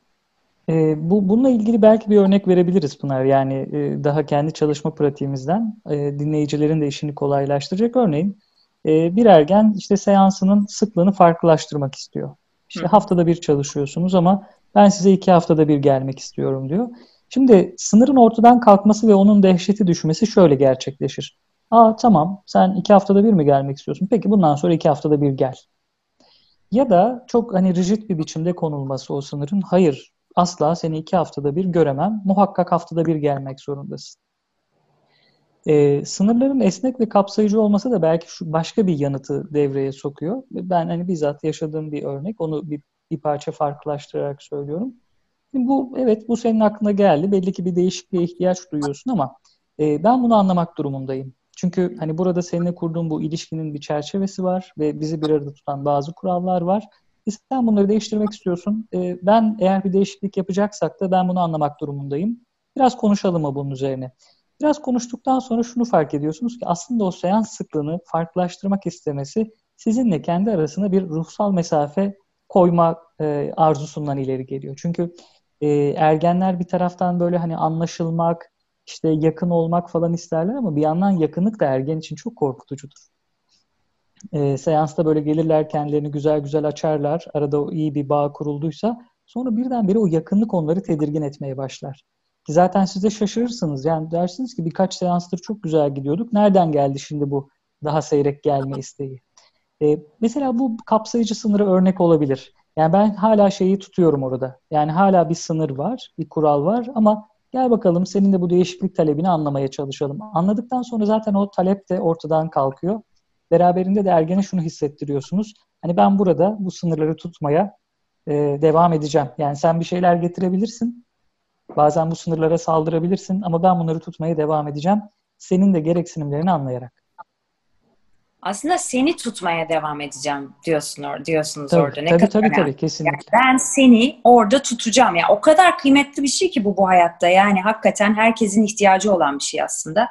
E, bu bununla ilgili belki bir örnek verebiliriz Pınar. Yani e, daha kendi çalışma pratiğimizden e, dinleyicilerin de işini kolaylaştıracak. Örneğin e, bir ergen işte seansının sıklığını farklılaştırmak istiyor. İşte Hı. haftada bir çalışıyorsunuz ama ben size iki haftada bir gelmek istiyorum diyor. Şimdi sınırın ortadan kalkması ve onun dehşeti düşmesi şöyle gerçekleşir. Aa tamam sen iki haftada bir mi gelmek istiyorsun? Peki bundan sonra iki haftada bir gel. Ya da çok hani rigid bir biçimde konulması o sınırın hayır asla seni iki haftada bir göremem. Muhakkak haftada bir gelmek zorundasın. E, sınırların esnek ve kapsayıcı olması da belki şu başka bir yanıtı devreye sokuyor. Ben hani bizzat yaşadığım bir örnek. Onu bir, bir parça farklılaştırarak söylüyorum. Şimdi bu evet bu senin aklına geldi. Belli ki bir değişikliğe ihtiyaç duyuyorsun ama e, ben bunu anlamak durumundayım. Çünkü hani burada seninle kurduğum bu ilişkinin bir çerçevesi var ve bizi bir arada tutan bazı kurallar var. Sen bunları değiştirmek istiyorsun. E, ben eğer bir değişiklik yapacaksak da ben bunu anlamak durumundayım. Biraz konuşalım mı bunun üzerine? Biraz konuştuktan sonra şunu fark ediyorsunuz ki aslında o seans sıklığını farklılaştırmak istemesi sizinle kendi arasında bir ruhsal mesafe koyma e, arzusundan ileri geliyor. Çünkü e, ergenler bir taraftan böyle hani anlaşılmak, işte yakın olmak falan isterler ama bir yandan yakınlık da ergen için çok korkutucudur. E, seansta böyle gelirler kendilerini güzel güzel açarlar. Arada o iyi bir bağ kurulduysa sonra birdenbire o yakınlık onları tedirgin etmeye başlar. Ki zaten siz de şaşırırsınız. Yani dersiniz ki birkaç seanstır çok güzel gidiyorduk. Nereden geldi şimdi bu daha seyrek gelme isteği? E, mesela bu kapsayıcı sınırı örnek olabilir. Yani ben hala şeyi tutuyorum orada. Yani hala bir sınır var, bir kural var ama gel bakalım senin de bu değişiklik talebini anlamaya çalışalım. Anladıktan sonra zaten o talep de ortadan kalkıyor. Beraberinde de ergene şunu hissettiriyorsunuz. Hani ben burada bu sınırları tutmaya e, devam edeceğim. Yani sen bir şeyler getirebilirsin. Bazen bu sınırlara saldırabilirsin ama ben bunları tutmaya devam edeceğim. Senin de gereksinimlerini anlayarak aslında seni tutmaya devam edeceğim diyorsun or diyorsunuz tabii, orada. Ne tabii, kadar tabii, tabii, kesinlikle. Yani ben seni orada tutacağım. Yani o kadar kıymetli bir şey ki bu bu hayatta. Yani hakikaten herkesin ihtiyacı olan bir şey aslında.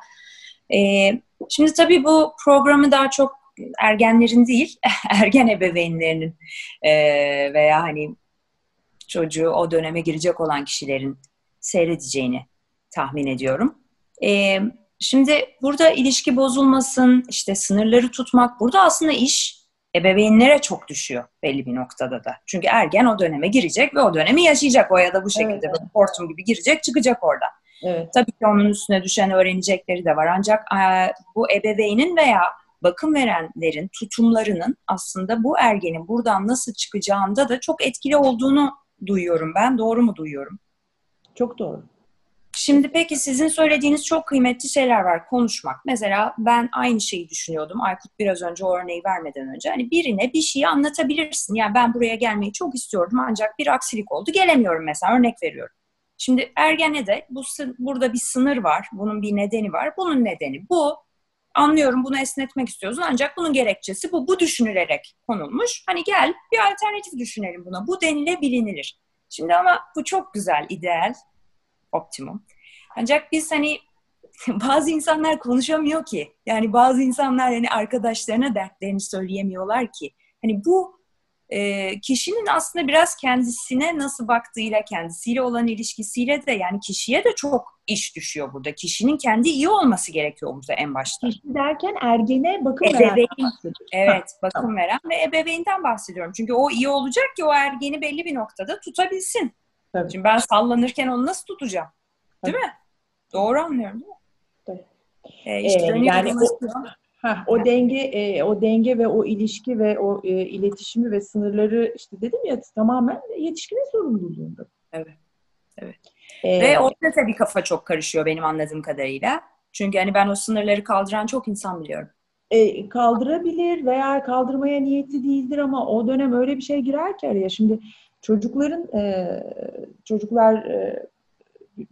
Ee, şimdi tabii bu programı daha çok ergenlerin değil, ergen ebeveynlerinin e, veya hani çocuğu o döneme girecek olan kişilerin seyredeceğini tahmin ediyorum. Evet Şimdi burada ilişki bozulmasın, işte sınırları tutmak, burada aslında iş ebeveynlere çok düşüyor belli bir noktada da. Çünkü ergen o döneme girecek ve o dönemi yaşayacak o ya da bu şekilde. Evet. Hortum gibi girecek, çıkacak oradan. Evet. Tabii ki onun üstüne düşen öğrenecekleri de var. Ancak e, bu ebeveynin veya bakım verenlerin tutumlarının aslında bu ergenin buradan nasıl çıkacağında da çok etkili olduğunu duyuyorum ben. Doğru mu duyuyorum? Çok doğru. Şimdi peki sizin söylediğiniz çok kıymetli şeyler var. Konuşmak. Mesela ben aynı şeyi düşünüyordum. Aykut biraz önce o örneği vermeden önce. Hani birine bir şeyi anlatabilirsin. Yani ben buraya gelmeyi çok istiyordum ancak bir aksilik oldu. Gelemiyorum mesela örnek veriyorum. Şimdi ergene de bu burada bir sınır var. Bunun bir nedeni var. Bunun nedeni bu. Anlıyorum bunu esnetmek istiyorsun ancak bunun gerekçesi bu. Bu düşünülerek konulmuş. Hani gel bir alternatif düşünelim buna. Bu denilebilir. Şimdi ama bu çok güzel, ideal optimum. Ancak biz hani bazı insanlar konuşamıyor ki. Yani bazı insanlar hani arkadaşlarına dertlerini söyleyemiyorlar ki. Hani bu e, kişinin aslında biraz kendisine nasıl baktığıyla, kendisiyle olan ilişkisiyle de yani kişiye de çok iş düşüyor burada. Kişinin kendi iyi olması gerekiyor burada en başta. Kişi derken ergene bakım Ebeveyn, veren. Evet, bakım tamam. veren ve ebeveynden bahsediyorum. Çünkü o iyi olacak ki o ergeni belli bir noktada tutabilsin. Tabii. Şimdi ben sallanırken onu nasıl tutacağım? Değil Tabii. mi? Doğru anlıyorum değil mi? Tabii. Ee, işte ee, yani o, ha, o denge e, o denge ve o ilişki ve o e, iletişimi ve sınırları işte dedim ya tamamen yetişkinin sorumluluğunda. Evet. Evet. Ee, ve orada tabii kafa çok karışıyor benim anladığım kadarıyla. Çünkü hani ben o sınırları kaldıran çok insan biliyorum. E, kaldırabilir veya kaldırmaya niyeti değildir ama o dönem öyle bir şey girer ki araya. Şimdi çocukların e, çocuklar e,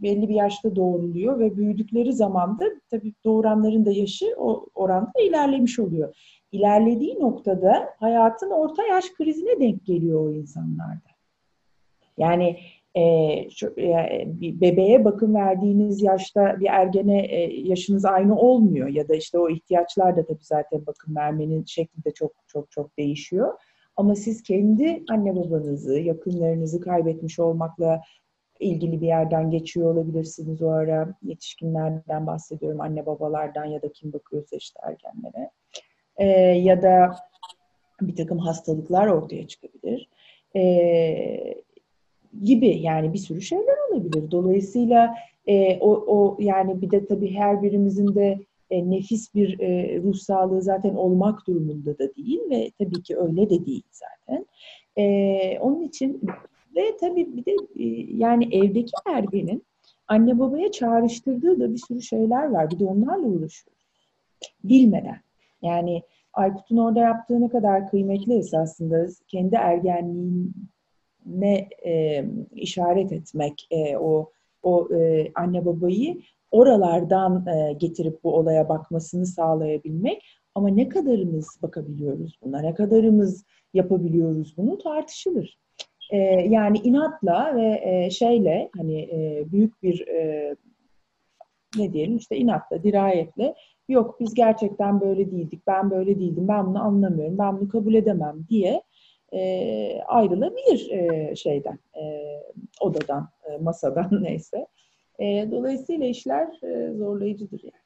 belli bir yaşta doğruluyor ve büyüdükleri zaman da tabii doğuranların da yaşı o oranda ilerlemiş oluyor. İlerlediği noktada hayatın orta yaş krizine denk geliyor o insanlarda. Yani e, şu, e, bir bebeğe bakım verdiğiniz yaşta bir ergene e, yaşınız aynı olmuyor ya da işte o ihtiyaçlar da tabii zaten bakım vermenin şekli de çok çok çok değişiyor. Ama siz kendi anne babanızı, yakınlarınızı kaybetmiş olmakla ilgili bir yerden geçiyor olabilirsiniz o ara. Yetişkinlerden bahsediyorum, anne babalardan ya da kim bakıyorsa işte ergenlere. Ee, ya da bir takım hastalıklar ortaya çıkabilir. Ee, gibi yani bir sürü şeyler olabilir. Dolayısıyla e, o, o yani bir de tabii her birimizin de e, nefis bir e, ruh sağlığı zaten olmak durumunda da değil ve tabii ki öyle de değil zaten. E, onun için ve tabii bir de e, yani evdeki ergenin anne babaya çağrıştırdığı da bir sürü şeyler var. Bir de onlarla uğraşıyoruz. Bilmeden. Yani Aykut'un orada yaptığı ne kadar kıymetli esasında kendi ergenliğine e, işaret etmek, e, o o e, anne babayı oralardan e, getirip bu olaya bakmasını sağlayabilmek. Ama ne kadarımız bakabiliyoruz buna, ne kadarımız yapabiliyoruz bunu tartışılır. E, yani inatla ve e, şeyle hani e, büyük bir e, ne diyelim işte inatla, dirayetle yok biz gerçekten böyle değildik, ben böyle değildim, ben bunu anlamıyorum, ben bunu kabul edemem diye e, ayrılabilir e, şeyden, e, odadan, e, masadan neyse. E, dolayısıyla işler e, zorlayıcıdır yani.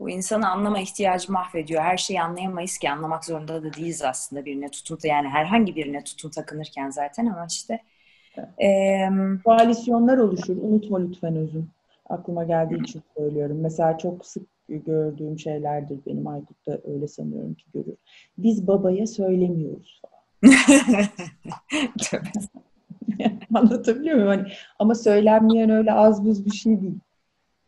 Bu insanı anlama ihtiyacı mahvediyor. Her şeyi anlayamayız ki anlamak zorunda da değiliz aslında birine tutun yani herhangi birine tutun takınırken zaten ama işte e, koalisyonlar oluşur. Unutma lütfen özüm. Aklıma geldiği için söylüyorum. Mesela çok sık gördüğüm şeylerdir benim Aykut da öyle sanıyorum ki görür. Biz babaya söylemiyoruz falan. Anlatabiliyor muyum? Hani, ama söylenmeyen öyle az buz bir şey değil.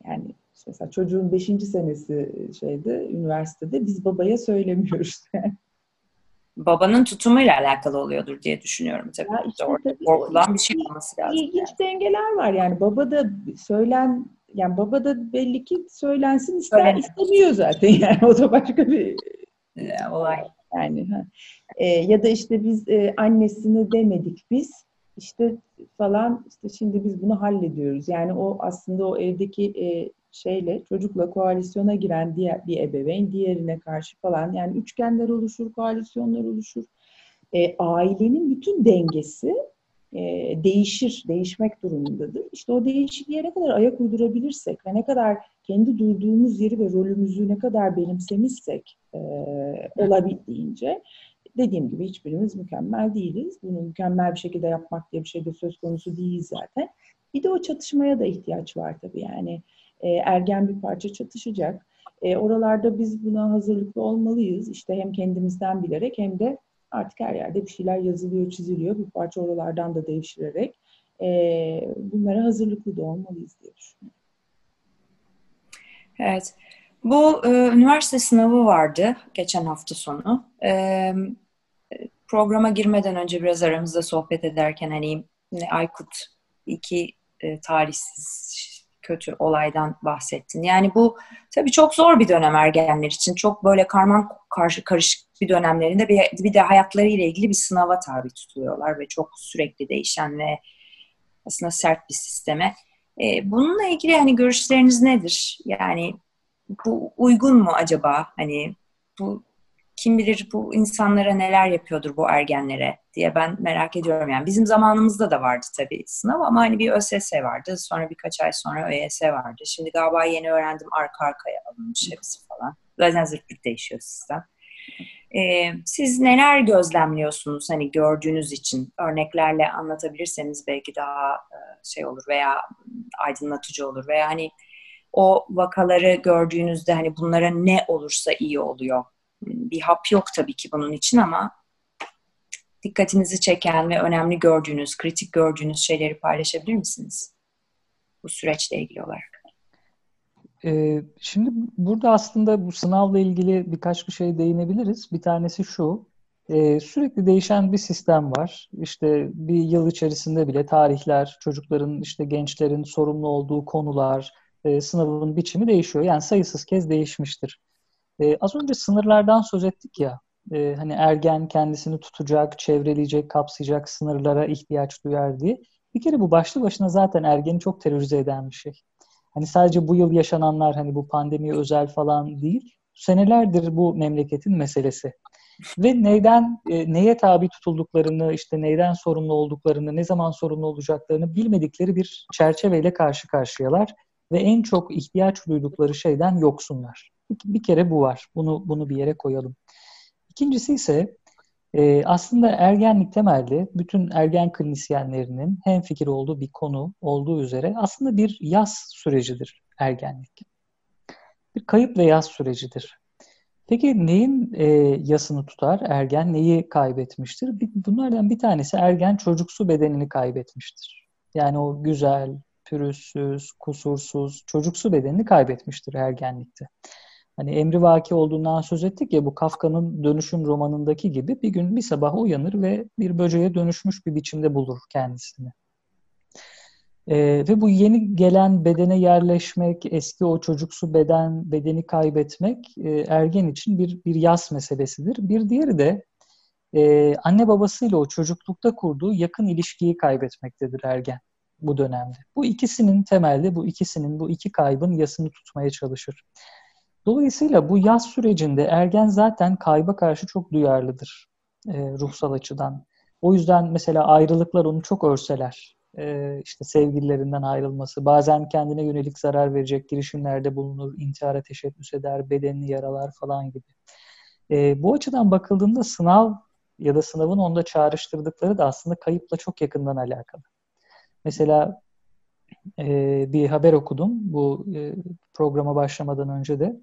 Yani mesela çocuğun beşinci senesi şeyde, üniversitede biz babaya söylemiyoruz. Babanın tutumuyla alakalı oluyordur diye düşünüyorum tabii. Ya işte Orada tabii korkulan bir şey olması lazım. İlginç yani. dengeler var yani. Baba da söylen yani baba da belli ki söylensin ister Öyle. istemiyor zaten yani o da başka bir olay. Yani ha. E, ya da işte biz e, annesini demedik biz işte falan işte şimdi biz bunu hallediyoruz. Yani o aslında o evdeki e, şeyle çocukla koalisyona giren diğer bir ebeveyn diğerine karşı falan yani üçgenler oluşur, koalisyonlar oluşur. E, ailenin bütün dengesi e, değişir, değişmek durumundadır. İşte o değişikliğe ne kadar ayak uydurabilirsek ve ne kadar kendi durduğumuz yeri ve rolümüzü ne kadar benimsemişsek e, olabildiğince dediğim gibi hiçbirimiz mükemmel değiliz. Bunu mükemmel bir şekilde yapmak diye bir şey de söz konusu değil zaten. Bir de o çatışmaya da ihtiyaç var tabii yani e, ergen bir parça çatışacak. E, oralarda biz buna hazırlıklı olmalıyız. İşte hem kendimizden bilerek hem de artık her yerde bir şeyler yazılıyor, çiziliyor. Bir parça oralardan da devşirerek e, bunlara hazırlıklı da olmalıyız diye düşünüyorum. Evet. Bu e, üniversite sınavı vardı geçen hafta sonu. E, programa girmeden önce biraz aramızda sohbet ederken hani Aykut iki e, tarihsiz kötü olaydan bahsettin. Yani bu tabii çok zor bir dönem ergenler için. Çok böyle karman karşı karışık bir dönemlerinde bir, bir de hayatlarıyla ilgili bir sınava tabi tutuluyorlar ve çok sürekli değişen ve aslında sert bir sisteme. E, bununla ilgili hani görüşleriniz nedir? Yani bu uygun mu acaba? Hani bu kim bilir bu insanlara neler yapıyordur bu ergenlere diye ben merak ediyorum. Yani bizim zamanımızda da vardı tabii sınav ama hani bir ÖSS vardı. Sonra birkaç ay sonra ÖYS vardı. Şimdi galiba yeni öğrendim arka arkaya alınmış hepsi falan. Zaten zırt değişiyor sistem. Ee, siz neler gözlemliyorsunuz hani gördüğünüz için örneklerle anlatabilirseniz belki daha e, şey olur veya aydınlatıcı olur veya hani o vakaları gördüğünüzde hani bunlara ne olursa iyi oluyor bir hap yok tabii ki bunun için ama dikkatinizi çeken ve önemli gördüğünüz, kritik gördüğünüz şeyleri paylaşabilir misiniz? Bu süreçle ilgili olarak. Ee, şimdi burada aslında bu sınavla ilgili birkaç bir şey değinebiliriz. Bir tanesi şu, e, sürekli değişen bir sistem var. İşte bir yıl içerisinde bile tarihler, çocukların, işte gençlerin sorumlu olduğu konular, e, sınavın biçimi değişiyor. Yani sayısız kez değişmiştir. E, az önce sınırlardan söz ettik ya. E, hani ergen kendisini tutacak, çevreleyecek, kapsayacak sınırlara ihtiyaç duyar diye. Bir kere bu başlı başına zaten ergeni çok terörize eden bir şey. Hani sadece bu yıl yaşananlar hani bu pandemi özel falan değil. Senelerdir bu memleketin meselesi. Ve neyden, e, neye tabi tutulduklarını, işte neyden sorumlu olduklarını, ne zaman sorumlu olacaklarını bilmedikleri bir çerçeveyle karşı karşıyalar. Ve en çok ihtiyaç duydukları şeyden yoksunlar. Bir kere bu var. Bunu bunu bir yere koyalım. İkincisi ise e, aslında ergenlik temelli bütün ergen klinisyenlerinin hem fikir olduğu bir konu olduğu üzere aslında bir yaz sürecidir ergenlik. Bir kayıp ve yaz sürecidir. Peki neyin e, yasını tutar? Ergen neyi kaybetmiştir? Bunlardan bir tanesi ergen çocuksu bedenini kaybetmiştir. Yani o güzel, pürüzsüz, kusursuz, çocuksu bedenini kaybetmiştir ergenlikte. Hani emri vaki olduğundan söz ettik ya bu Kafka'nın Dönüşüm romanındaki gibi bir gün bir sabah uyanır ve bir böceğe dönüşmüş bir biçimde bulur kendisini. Ee, ve bu yeni gelen bedene yerleşmek, eski o çocuksu beden, bedeni kaybetmek e, ergen için bir, bir yas meselesidir. Bir diğeri de e, anne babasıyla o çocuklukta kurduğu yakın ilişkiyi kaybetmektedir ergen bu dönemde. Bu ikisinin temelde, bu ikisinin, bu iki kaybın yasını tutmaya çalışır. Dolayısıyla bu yaz sürecinde ergen zaten kayba karşı çok duyarlıdır e, ruhsal açıdan. O yüzden mesela ayrılıklar onu çok örseler. E, işte sevgililerinden ayrılması, bazen kendine yönelik zarar verecek girişimlerde bulunur, intihara teşebbüs eder, bedenini yaralar falan gibi. E, bu açıdan bakıldığında sınav ya da sınavın onda çağrıştırdıkları da aslında kayıpla çok yakından alakalı. Mesela e, bir haber okudum bu e, programa başlamadan önce de.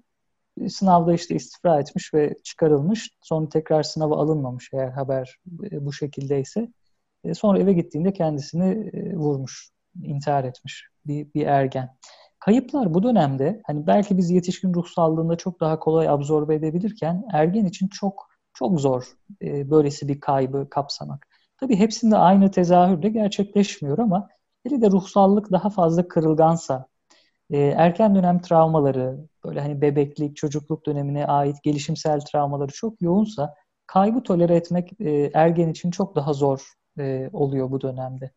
Sınavda işte istifra etmiş ve çıkarılmış. Sonra tekrar sınava alınmamış eğer haber e, bu şekildeyse. E, sonra eve gittiğinde kendisini e, vurmuş, intihar etmiş bir, bir ergen. Kayıplar bu dönemde hani belki biz yetişkin ruh sağlığında çok daha kolay absorbe edebilirken ergen için çok çok zor e, böylesi bir kaybı kapsamak. Tabii hepsinde aynı tezahürde gerçekleşmiyor ama hele de ruhsallık daha fazla kırılgansa, e, erken dönem travmaları, böyle hani bebeklik, çocukluk dönemine ait gelişimsel travmaları çok yoğunsa kaybı tolere etmek e, ergen için çok daha zor e, oluyor bu dönemde.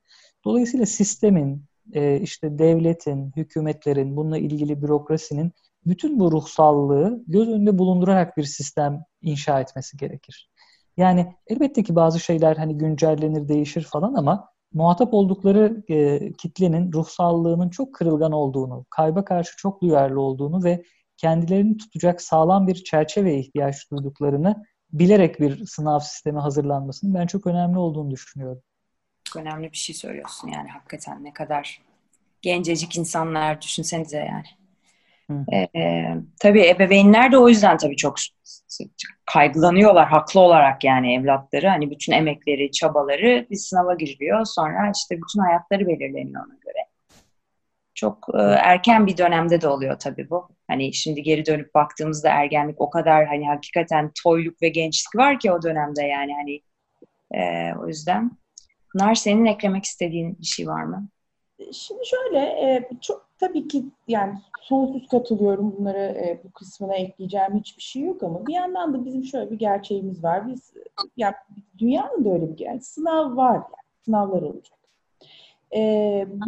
Dolayısıyla sistemin, e, işte devletin, hükümetlerin, bununla ilgili bürokrasinin bütün bu ruhsallığı göz önünde bulundurarak bir sistem inşa etmesi gerekir. Yani elbette ki bazı şeyler hani güncellenir, değişir falan ama muhatap oldukları e, kitlenin ruhsallığının çok kırılgan olduğunu, kayba karşı çok duyarlı olduğunu ve kendilerini tutacak sağlam bir çerçeveye ihtiyaç duyduklarını bilerek bir sınav sistemi hazırlanmasının ben çok önemli olduğunu düşünüyorum. Çok önemli bir şey söylüyorsun yani hakikaten ne kadar gencecik insanlar düşünsenize yani. Ee, tabii ebeveynler de o yüzden tabii çok kaygılanıyorlar haklı olarak yani evlatları. Hani bütün emekleri, çabaları bir sınava giriliyor. Sonra işte bütün hayatları belirleniyor ona göre. Çok e, erken bir dönemde de oluyor tabii bu. Hani şimdi geri dönüp baktığımızda ergenlik o kadar hani hakikaten toyluk ve gençlik var ki o dönemde yani hani e, o yüzden. Pınar senin eklemek istediğin bir şey var mı? Şimdi şöyle, e, çok tabii ki yani sonsuz katılıyorum bunlara e, bu kısmına ekleyeceğim hiçbir şey yok ama bir yandan da bizim şöyle bir gerçeğimiz var. Biz yani dünyanın da öyle bir yani sınav var yani sınavlar olacak. E,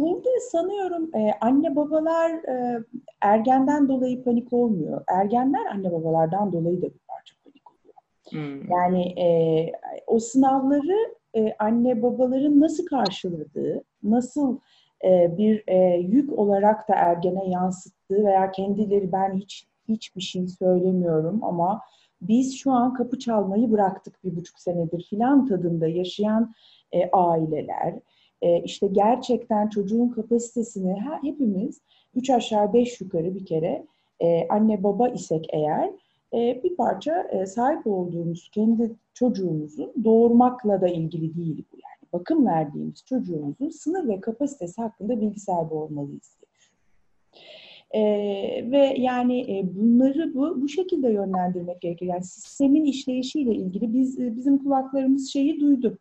burada sanıyorum e, anne babalar e, ergenden dolayı panik olmuyor. Ergenler anne babalardan dolayı da bir parça panik oluyor. Hmm. Yani e, o sınavları e, anne babaların nasıl karşıladığı, nasıl bir e, yük olarak da ergene yansıttığı veya kendileri ben hiç hiçbir şey söylemiyorum ama biz şu an kapı çalmayı bıraktık bir buçuk senedir filan tadında yaşayan e, aileler, e, işte gerçekten çocuğun kapasitesini her, hepimiz üç aşağı beş yukarı bir kere e, anne baba isek eğer e, bir parça e, sahip olduğumuz kendi çocuğumuzun doğurmakla da ilgili değil bu bakım verdiğimiz çocuğumuzun sınır ve kapasitesi hakkında bilgi sahibi olmalıyız diye ee, ve yani e, bunları bu, bu şekilde yönlendirmek gerekir. Yani sistemin işleyişiyle ilgili biz e, bizim kulaklarımız şeyi duydu.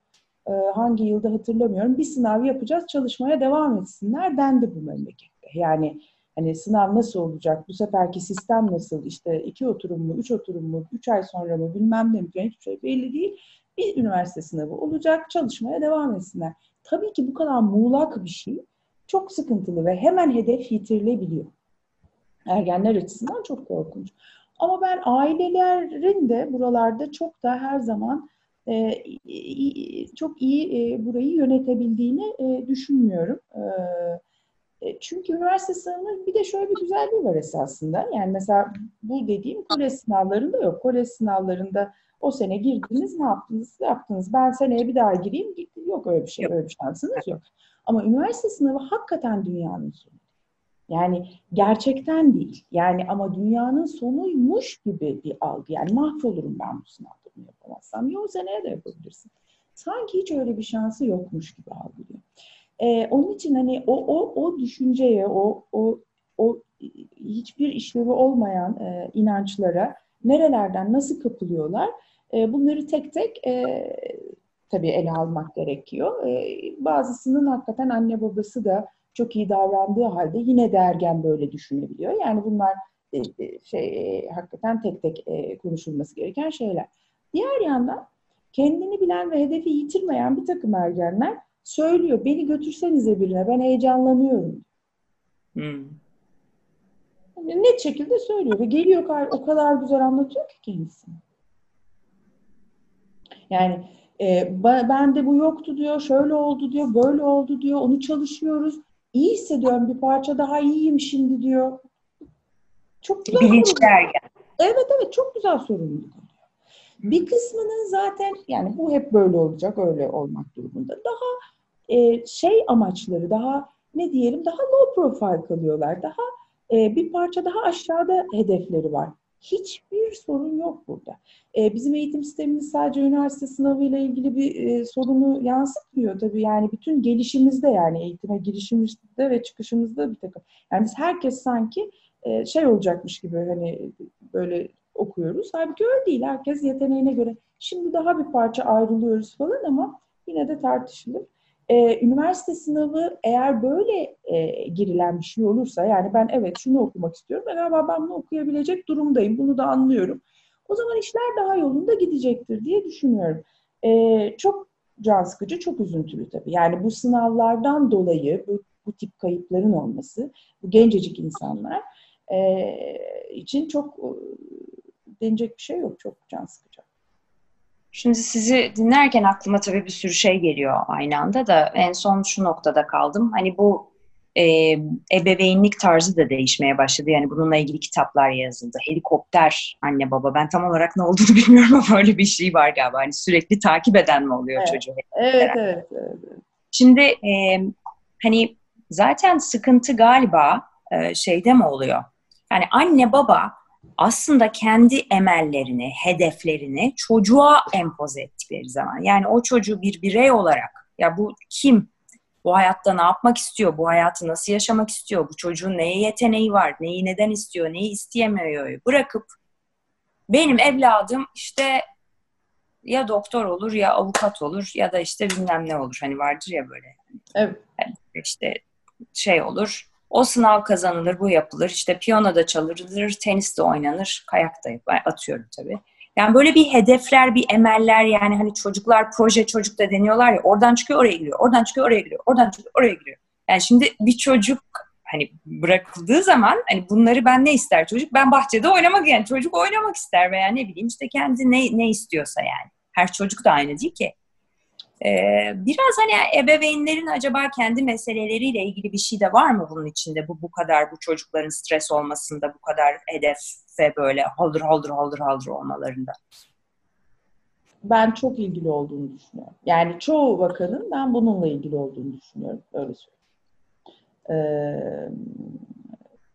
Ee, hangi yılda hatırlamıyorum. Bir sınav yapacağız, çalışmaya devam etsinler dendi bu memlekette. Yani hani sınav nasıl olacak, bu seferki sistem nasıl, işte iki oturum mu, üç oturum mu, üç ay sonra mı bilmem ne mi, hiçbir şey belli değil bir üniversite sınavı olacak, çalışmaya devam etsinler. Tabii ki bu kadar muğlak bir şey çok sıkıntılı ve hemen hedef yitirilebiliyor. Ergenler açısından çok korkunç. Ama ben ailelerin de buralarda çok da her zaman e, çok iyi e, burayı yönetebildiğini e, düşünmüyorum. E, e çünkü üniversite sınavının bir de şöyle bir güzelliği var esasında. Yani mesela bu dediğim kolej sınavlarında yok. Kolej sınavlarında o sene girdiniz, ne yaptınız? Yaptınız. Ben seneye bir daha gireyim. Yok öyle bir şey, öyle bir şansınız yok. Ama üniversite sınavı hakikaten dünyanın sonu. Yani gerçekten değil. Yani ama dünyanın sonuymuş gibi bir algı. Yani mahvolurum ben bu sınavda bunu yapamazsam. Yok seneye de yapabilirsin. Sanki hiç öyle bir şansı yokmuş gibi algılıyor. E, onun için hani o o o düşünceye, o o o hiçbir işlevi olmayan e, inançlara nerelerden nasıl kapılıyorlar? E, bunları tek tek e, tabii ele almak gerekiyor. E, bazısının hakikaten anne babası da çok iyi davrandığı halde yine de ergen böyle düşünebiliyor. Yani bunlar e, şey e, hakikaten tek tek e, konuşulması gereken şeyler. Diğer yandan kendini bilen ve hedefi yitirmeyen bir takım ergenler söylüyor. Beni götürsenize birine ben heyecanlanıyorum. Hmm. Yani net şekilde söylüyor ve geliyor o kadar güzel anlatıyor ki kendisini. Yani e, ben de bu yoktu diyor, şöyle oldu diyor, böyle oldu diyor, onu çalışıyoruz. İyi hissediyorum bir parça daha iyiyim şimdi diyor. Çok güzel. Bilinçli ergen. Evet evet çok güzel sorumluluk oluyor. Bir kısmının zaten yani bu hep böyle olacak, öyle olmak durumunda. Daha e, şey amaçları, daha ne diyelim, daha low profile kalıyorlar. Daha e, bir parça daha aşağıda hedefleri var. Hiçbir sorun yok burada. E, bizim eğitim sistemimiz sadece üniversite sınavıyla ilgili bir e, sorunu yansıtmıyor tabii. Yani bütün gelişimizde yani eğitime girişimizde ve çıkışımızda bir takım. Yani biz herkes sanki e, şey olacakmış gibi hani böyle okuyoruz. Halbuki öyle değil. Herkes yeteneğine göre. Şimdi daha bir parça ayrılıyoruz falan ama yine de tartışılır. Ee, üniversite sınavı eğer böyle e, girilen bir şey olursa yani ben evet şunu okumak istiyorum ve galiba ben bunu okuyabilecek durumdayım. Bunu da anlıyorum. O zaman işler daha yolunda gidecektir diye düşünüyorum. Ee, çok can sıkıcı, çok üzüntülü tabii. Yani bu sınavlardan dolayı bu, bu tip kayıpların olması, bu gencecik insanlar e, için çok e, denecek bir şey yok. Çok can sıkıcı. Şimdi sizi dinlerken aklıma tabii bir sürü şey geliyor aynı anda da en son şu noktada kaldım. Hani bu e, ebeveynlik tarzı da değişmeye başladı. Yani bununla ilgili kitaplar yazıldı. Helikopter anne baba. Ben tam olarak ne olduğunu bilmiyorum ama öyle bir şey var galiba. Hani sürekli takip eden mi oluyor evet. çocuğu? Evet, evet, evet. Şimdi e, hani zaten sıkıntı galiba e, şeyde mi oluyor? Yani anne baba aslında kendi emellerini, hedeflerini çocuğa empoze ettikleri zaman. Yani o çocuğu bir birey olarak ya bu kim? Bu hayatta ne yapmak istiyor? Bu hayatı nasıl yaşamak istiyor? Bu çocuğun neye yeteneği var? Neyi neden istiyor? Neyi isteyemiyor? Bırakıp benim evladım işte ya doktor olur ya avukat olur ya da işte bilmem ne olur. Hani vardır ya böyle. Evet. Yani işte şey olur o sınav kazanılır, bu yapılır. İşte piyano da çalınır, tenis de oynanır, kayak da yapılır. Atıyorum tabii. Yani böyle bir hedefler, bir emeller yani hani çocuklar proje çocuk da deniyorlar ya oradan çıkıyor oraya gidiyor, oradan çıkıyor oraya gidiyor, oradan çıkıyor oraya gidiyor. Yani şimdi bir çocuk hani bırakıldığı zaman hani bunları ben ne ister çocuk? Ben bahçede oynamak yani çocuk oynamak ister veya ne bileyim işte kendi ne, ne istiyorsa yani. Her çocuk da aynı değil ki. Ee, biraz hani ebeveynlerin acaba kendi meseleleriyle ilgili bir şey de var mı bunun içinde? Bu bu kadar bu çocukların stres olmasında, bu kadar hedefe böyle haldır haldır haldır haldır olmalarında. Ben çok ilgili olduğunu düşünüyorum. Yani çoğu vakanın ben bununla ilgili olduğunu düşünüyorum. Öyle söyleyeyim. Ee,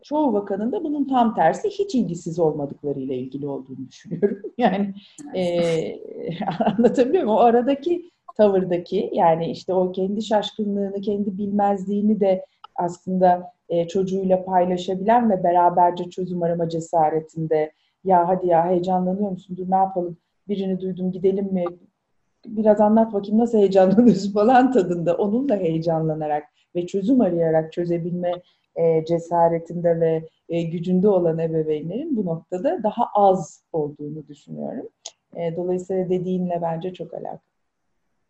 çoğu vakanın da bunun tam tersi hiç ilgisiz olmadıklarıyla ilgili olduğunu düşünüyorum. Yani e, anlatabiliyor muyum? O aradaki tavırdaki yani işte o kendi şaşkınlığını, kendi bilmezliğini de aslında e, çocuğuyla paylaşabilen ve beraberce çözüm arama cesaretinde ya hadi ya heyecanlanıyor musun dur ne yapalım birini duydum gidelim mi biraz anlat bakayım nasıl heyecanlanıyorsun falan tadında onunla heyecanlanarak ve çözüm arayarak çözebilme e, cesaretinde ve e, gücünde olan ebeveynlerin bu noktada daha az olduğunu düşünüyorum. E, dolayısıyla dediğinle bence çok alakalı.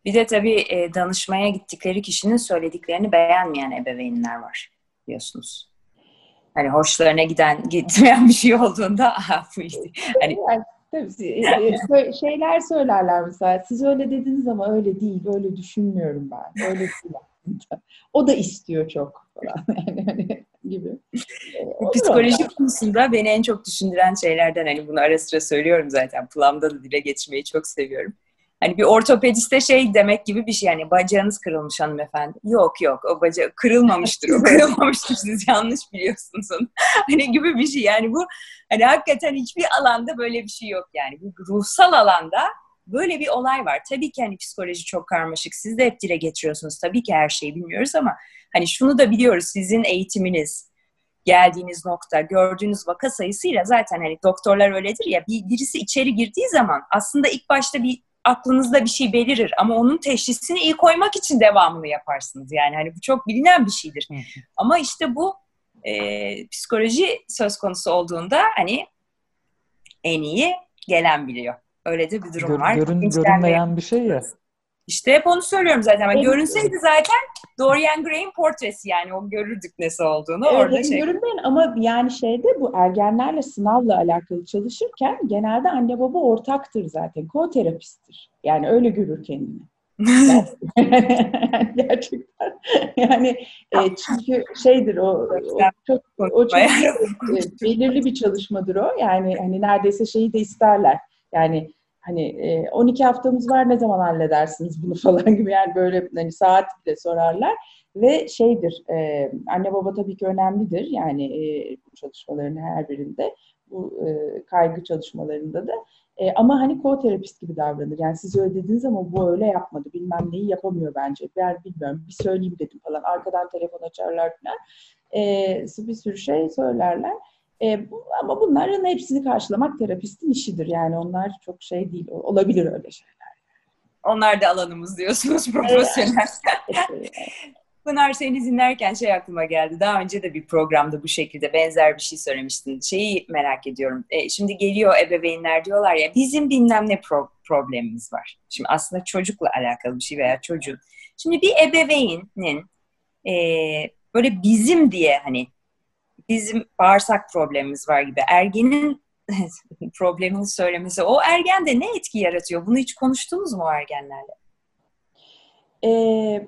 Bir de tabii e, danışmaya gittikleri kişinin söylediklerini beğenmeyen ebeveynler var biliyorsunuz. Hani hoşlarına giden, gitmeyen bir şey olduğunda bu işte. Hani Tabii, e, e, şeyler söylerler mesela. Siz öyle dediniz ama öyle değil, öyle düşünmüyorum ben. Öyle değil. o da istiyor çok falan yani hani gibi. Bu psikoloji konusunda beni en çok düşündüren şeylerden hani bunu ara sıra söylüyorum zaten. Plum'da da dile getirmeyi çok seviyorum. Hani bir ortopediste şey demek gibi bir şey yani bacağınız kırılmış hanımefendi. Yok yok o bacağı kırılmamıştır o kırılmamıştır siz yanlış biliyorsunuz onu. hani gibi bir şey yani bu hani hakikaten hiçbir alanda böyle bir şey yok yani. Bu ruhsal alanda böyle bir olay var. Tabii ki hani psikoloji çok karmaşık. Siz de hep dile getiriyorsunuz. Tabii ki her şeyi bilmiyoruz ama hani şunu da biliyoruz. Sizin eğitiminiz, geldiğiniz nokta, gördüğünüz vaka sayısıyla zaten hani doktorlar öyledir ya bir, birisi içeri girdiği zaman aslında ilk başta bir aklınızda bir şey belirir ama onun teşhisini iyi koymak için devamını yaparsınız. Yani hani bu çok bilinen bir şeydir. ama işte bu e, psikoloji söz konusu olduğunda hani en iyi gelen biliyor. Öyle de bir durum Gör, var. Görün, görünmeyen bir şey ya. İşte hep onu söylüyorum zaten. Evet. Görünseydi zaten Dorian Gray'in portresi yani o görürdük nesi olduğunu. Evet, Orada şey... görünmeyen ama yani şeyde bu ergenlerle sınavla alakalı çalışırken genelde anne baba ortaktır zaten. Ko-terapisttir. Yani öyle görür kendini. Gerçekten. Yani e, çünkü şeydir o, o çok o çok e, belirli bir çalışmadır o. Yani hani neredeyse şeyi de isterler. Yani hani 12 haftamız var ne zaman halledersiniz bunu falan gibi yani böyle hani saat bile sorarlar ve şeydir e, anne baba tabii ki önemlidir yani e, çalışmaların her birinde bu e, kaygı çalışmalarında da e, ama hani ko-terapist gibi davranır. Yani siz öyle dediniz ama bu öyle yapmadı. Bilmem neyi yapamıyor bence. Ben bilmiyorum. Bir söyleyeyim dedim falan. Arkadan telefon açarlar falan. E, bir sürü şey söylerler. E, ama bunların hepsini karşılamak terapistin işidir. Yani onlar çok şey değil. Olabilir öyle şeyler. Onlar da alanımız diyorsunuz profesyonel. Pınar seni dinlerken şey aklıma geldi. Daha önce de bir programda bu şekilde benzer bir şey söylemiştin. Şeyi merak ediyorum. E, şimdi geliyor ebeveynler diyorlar ya bizim bilmem ne pro- problemimiz var. Şimdi aslında çocukla alakalı bir şey veya çocuğun. Şimdi bir ebeveynin e, böyle bizim diye hani bizim bağırsak problemimiz var gibi ergenin problemini söylemesi o ergende ne etki yaratıyor? Bunu hiç konuştunuz mu ergenlerle? Ee,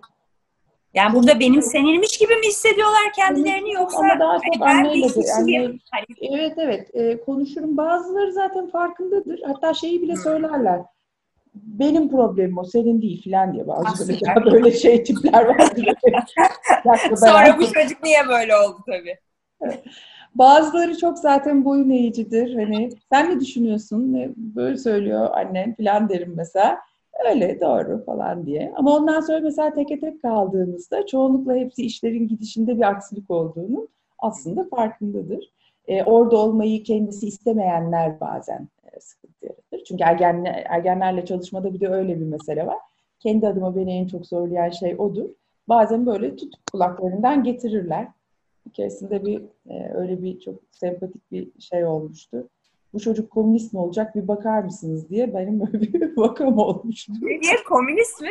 yani burada benimsenilmiş gibi mi hissediyorlar kendilerini yoksa ama daha çok hani anneyle anne, hani... evet evet e, konuşurum bazıları zaten farkındadır hatta şeyi bile söylerler benim problemim o senin değil filan diye bazı böyle, böyle şey tipler var. Sonra bu çocuk niye böyle oldu tabii. Bazıları çok zaten boyun eğicidir. Hani sen ne düşünüyorsun? Böyle söylüyor annen falan derim mesela. Öyle doğru falan diye. Ama ondan sonra mesela teke tek kaldığımızda çoğunlukla hepsi işlerin gidişinde bir aksilik olduğunu aslında farkındadır. Ee, orada olmayı kendisi istemeyenler bazen e, sıkıntı yaratır. Çünkü ergenler, ergenlerle çalışmada bir de öyle bir mesele var. Kendi adıma beni en çok zorlayan şey odur. Bazen böyle tutup kulaklarından getirirler. Bir keresinde bir e, öyle bir çok sempatik bir şey olmuştu. Bu çocuk komünist mi olacak bir bakar mısınız diye benim böyle bir vakam olmuştu. Niye komünist mi?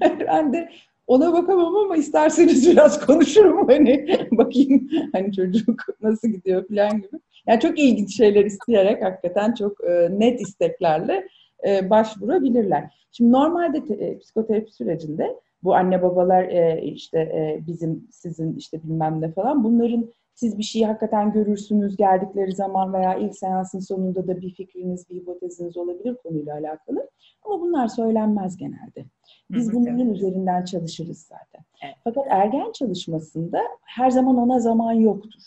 ben de ona bakamam ama isterseniz biraz konuşurum hani bakayım hani çocuk nasıl gidiyor falan gibi. Yani çok ilginç şeyler isteyerek hakikaten çok e, net isteklerle e, başvurabilirler. Şimdi normalde te, e, psikoterapi sürecinde bu anne babalar e, işte e, bizim sizin işte bilmem ne falan bunların siz bir şeyi hakikaten görürsünüz geldikleri zaman veya ilk seansın sonunda da bir fikriniz, bir hipoteziniz olabilir konuyla alakalı. Ama bunlar söylenmez genelde. Biz bunların üzerinden çalışırız zaten. Fakat ergen çalışmasında her zaman ona zaman yoktur.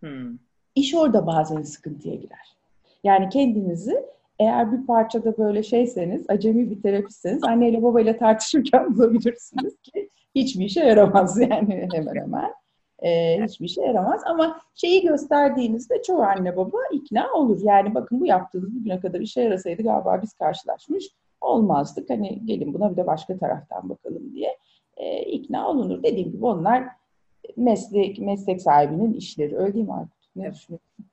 Hmm. İş orada bazen sıkıntıya girer. Yani kendinizi eğer bir parçada böyle şeyseniz, acemi bir terapistseniz anneyle babayla tartışırken bulabilirsiniz ki hiçbir işe yaramaz yani hemen hemen. Ee, hiçbir işe yaramaz ama şeyi gösterdiğinizde çoğu anne baba ikna olur. Yani bakın bu yaptığınız bugüne kadar işe yarasaydı galiba biz karşılaşmış olmazdık. Hani gelin buna bir de başka taraftan bakalım diye e, ikna olunur. Dediğim gibi onlar meslek meslek sahibinin işleri. Öyle değil mi Aykut? Ne düşünüyorsun?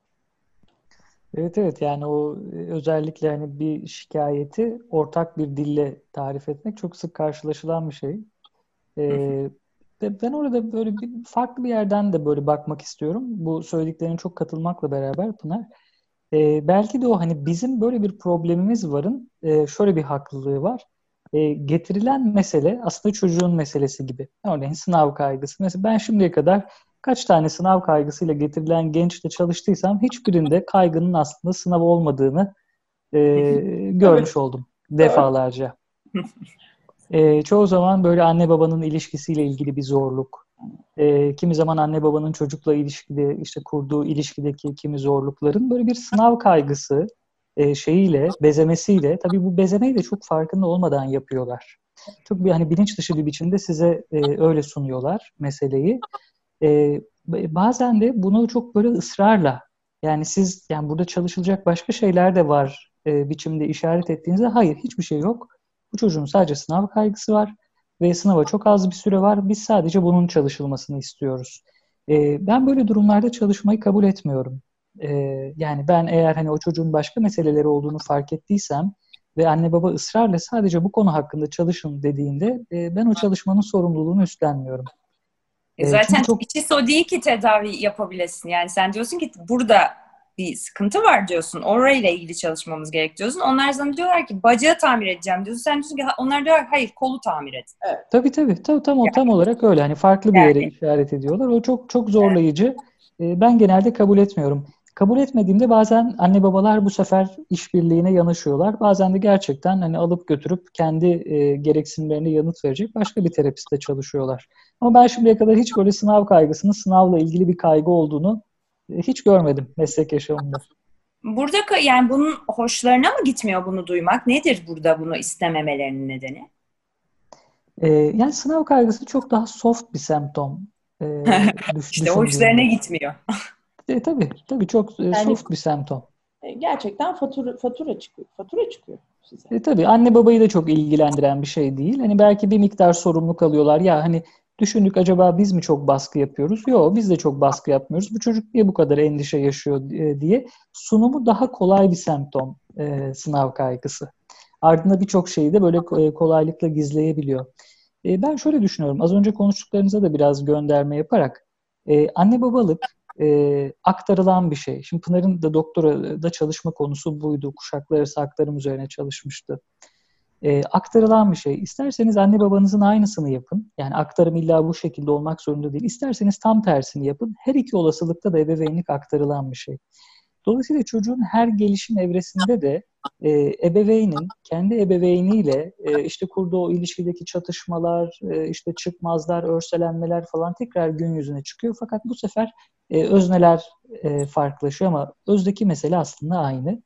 Evet evet yani o e, özellikle hani bir şikayeti ortak bir dille tarif etmek çok sık karşılaşılan bir şey. Ee, ben orada böyle bir farklı bir yerden de böyle bakmak istiyorum. Bu söylediklerine çok katılmakla beraber Pınar. Ee, belki de o hani bizim böyle bir problemimiz varın e, şöyle bir haklılığı var. E, getirilen mesele aslında çocuğun meselesi gibi. Örneğin sınav kaygısı. Mesela ben şimdiye kadar kaç tane sınav kaygısıyla getirilen gençle çalıştıysam hiçbirinde kaygının aslında sınav olmadığını e, görmüş oldum defalarca. e, çoğu zaman böyle anne babanın ilişkisiyle ilgili bir zorluk, e, kimi zaman anne babanın çocukla ilişkide işte kurduğu ilişkideki kimi zorlukların böyle bir sınav kaygısı e, şeyiyle, bezemesiyle, tabii bu bezemeyi de çok farkında olmadan yapıyorlar. Çok bir hani bilinç dışı bir biçimde size e, öyle sunuyorlar meseleyi. E, bazen de bunu çok böyle ısrarla yani siz yani burada çalışılacak başka şeyler de var e, biçimde işaret ettiğinizde hayır hiçbir şey yok. Bu çocuğun sadece sınav kaygısı var ve sınava çok az bir süre var. Biz sadece bunun çalışılmasını istiyoruz. E, ben böyle durumlarda çalışmayı kabul etmiyorum. E, yani ben eğer hani o çocuğun başka meseleleri olduğunu fark ettiysem ve anne baba ısrarla sadece bu konu hakkında çalışın dediğinde e, ben o çalışmanın sorumluluğunu üstlenmiyorum. E zaten çok... içisi o değil ki tedavi yapabilesin. Yani sen diyorsun ki burada bir sıkıntı var diyorsun. Orayla ilgili çalışmamız gerek diyorsun. Onlar sana diyorlar ki bacağı tamir edeceğim diyorsun. Sen diyorsun ki onlar diyorlar hayır kolu tamir et. Evet. Tabii tabii. Tam, tam, yani. tam olarak öyle. Hani farklı bir yere işaret ediyorlar. O çok çok zorlayıcı. Evet. Ben genelde kabul etmiyorum. Kabul etmediğimde bazen anne babalar bu sefer işbirliğine yanaşıyorlar. Bazen de gerçekten hani alıp götürüp kendi e, gereksinimlerine yanıt verecek başka bir terapiste çalışıyorlar. Ama ben şimdiye kadar hiç böyle sınav kaygısının sınavla ilgili bir kaygı olduğunu e, hiç görmedim meslek yaşamında. Burada yani bunun hoşlarına mı gitmiyor bunu duymak? Nedir burada bunu istememelerinin nedeni? Ee, yani sınav kaygısı çok daha soft bir semptom. Ee, işte hoşlarına gitmiyor. E, tabii, tabii çok e, yani, soft bir semptom. E, gerçekten fatura, fatura çıkıyor. Fatura çıkıyor size. E, tabii anne babayı da çok ilgilendiren bir şey değil. Hani belki bir miktar sorumluluk alıyorlar. Ya hani düşündük acaba biz mi çok baskı yapıyoruz? Yok biz de çok baskı yapmıyoruz. Bu çocuk niye bu kadar endişe yaşıyor e, diye sunumu daha kolay bir semptom e, sınav kaygısı. Ardında birçok şeyi de böyle kolaylıkla gizleyebiliyor. E, ben şöyle düşünüyorum. Az önce konuştuklarınıza da biraz gönderme yaparak e, anne babalık e, aktarılan bir şey. Şimdi Pınar'ın da doktora da çalışma konusu buydu. Kuşaklar arası aktarım üzerine çalışmıştı. E, aktarılan bir şey. İsterseniz anne babanızın aynısını yapın. Yani aktarım illa bu şekilde olmak zorunda değil. İsterseniz tam tersini yapın. Her iki olasılıkta da ebeveynlik aktarılan bir şey. Dolayısıyla çocuğun her gelişim evresinde de e, ebeveynin kendi ebeveyniyle e, işte kurduğu o ilişkideki çatışmalar, e, işte çıkmazlar, örselenmeler falan tekrar gün yüzüne çıkıyor. Fakat bu sefer e, özneler e, farklılaşıyor ama özdeki mesele aslında aynı.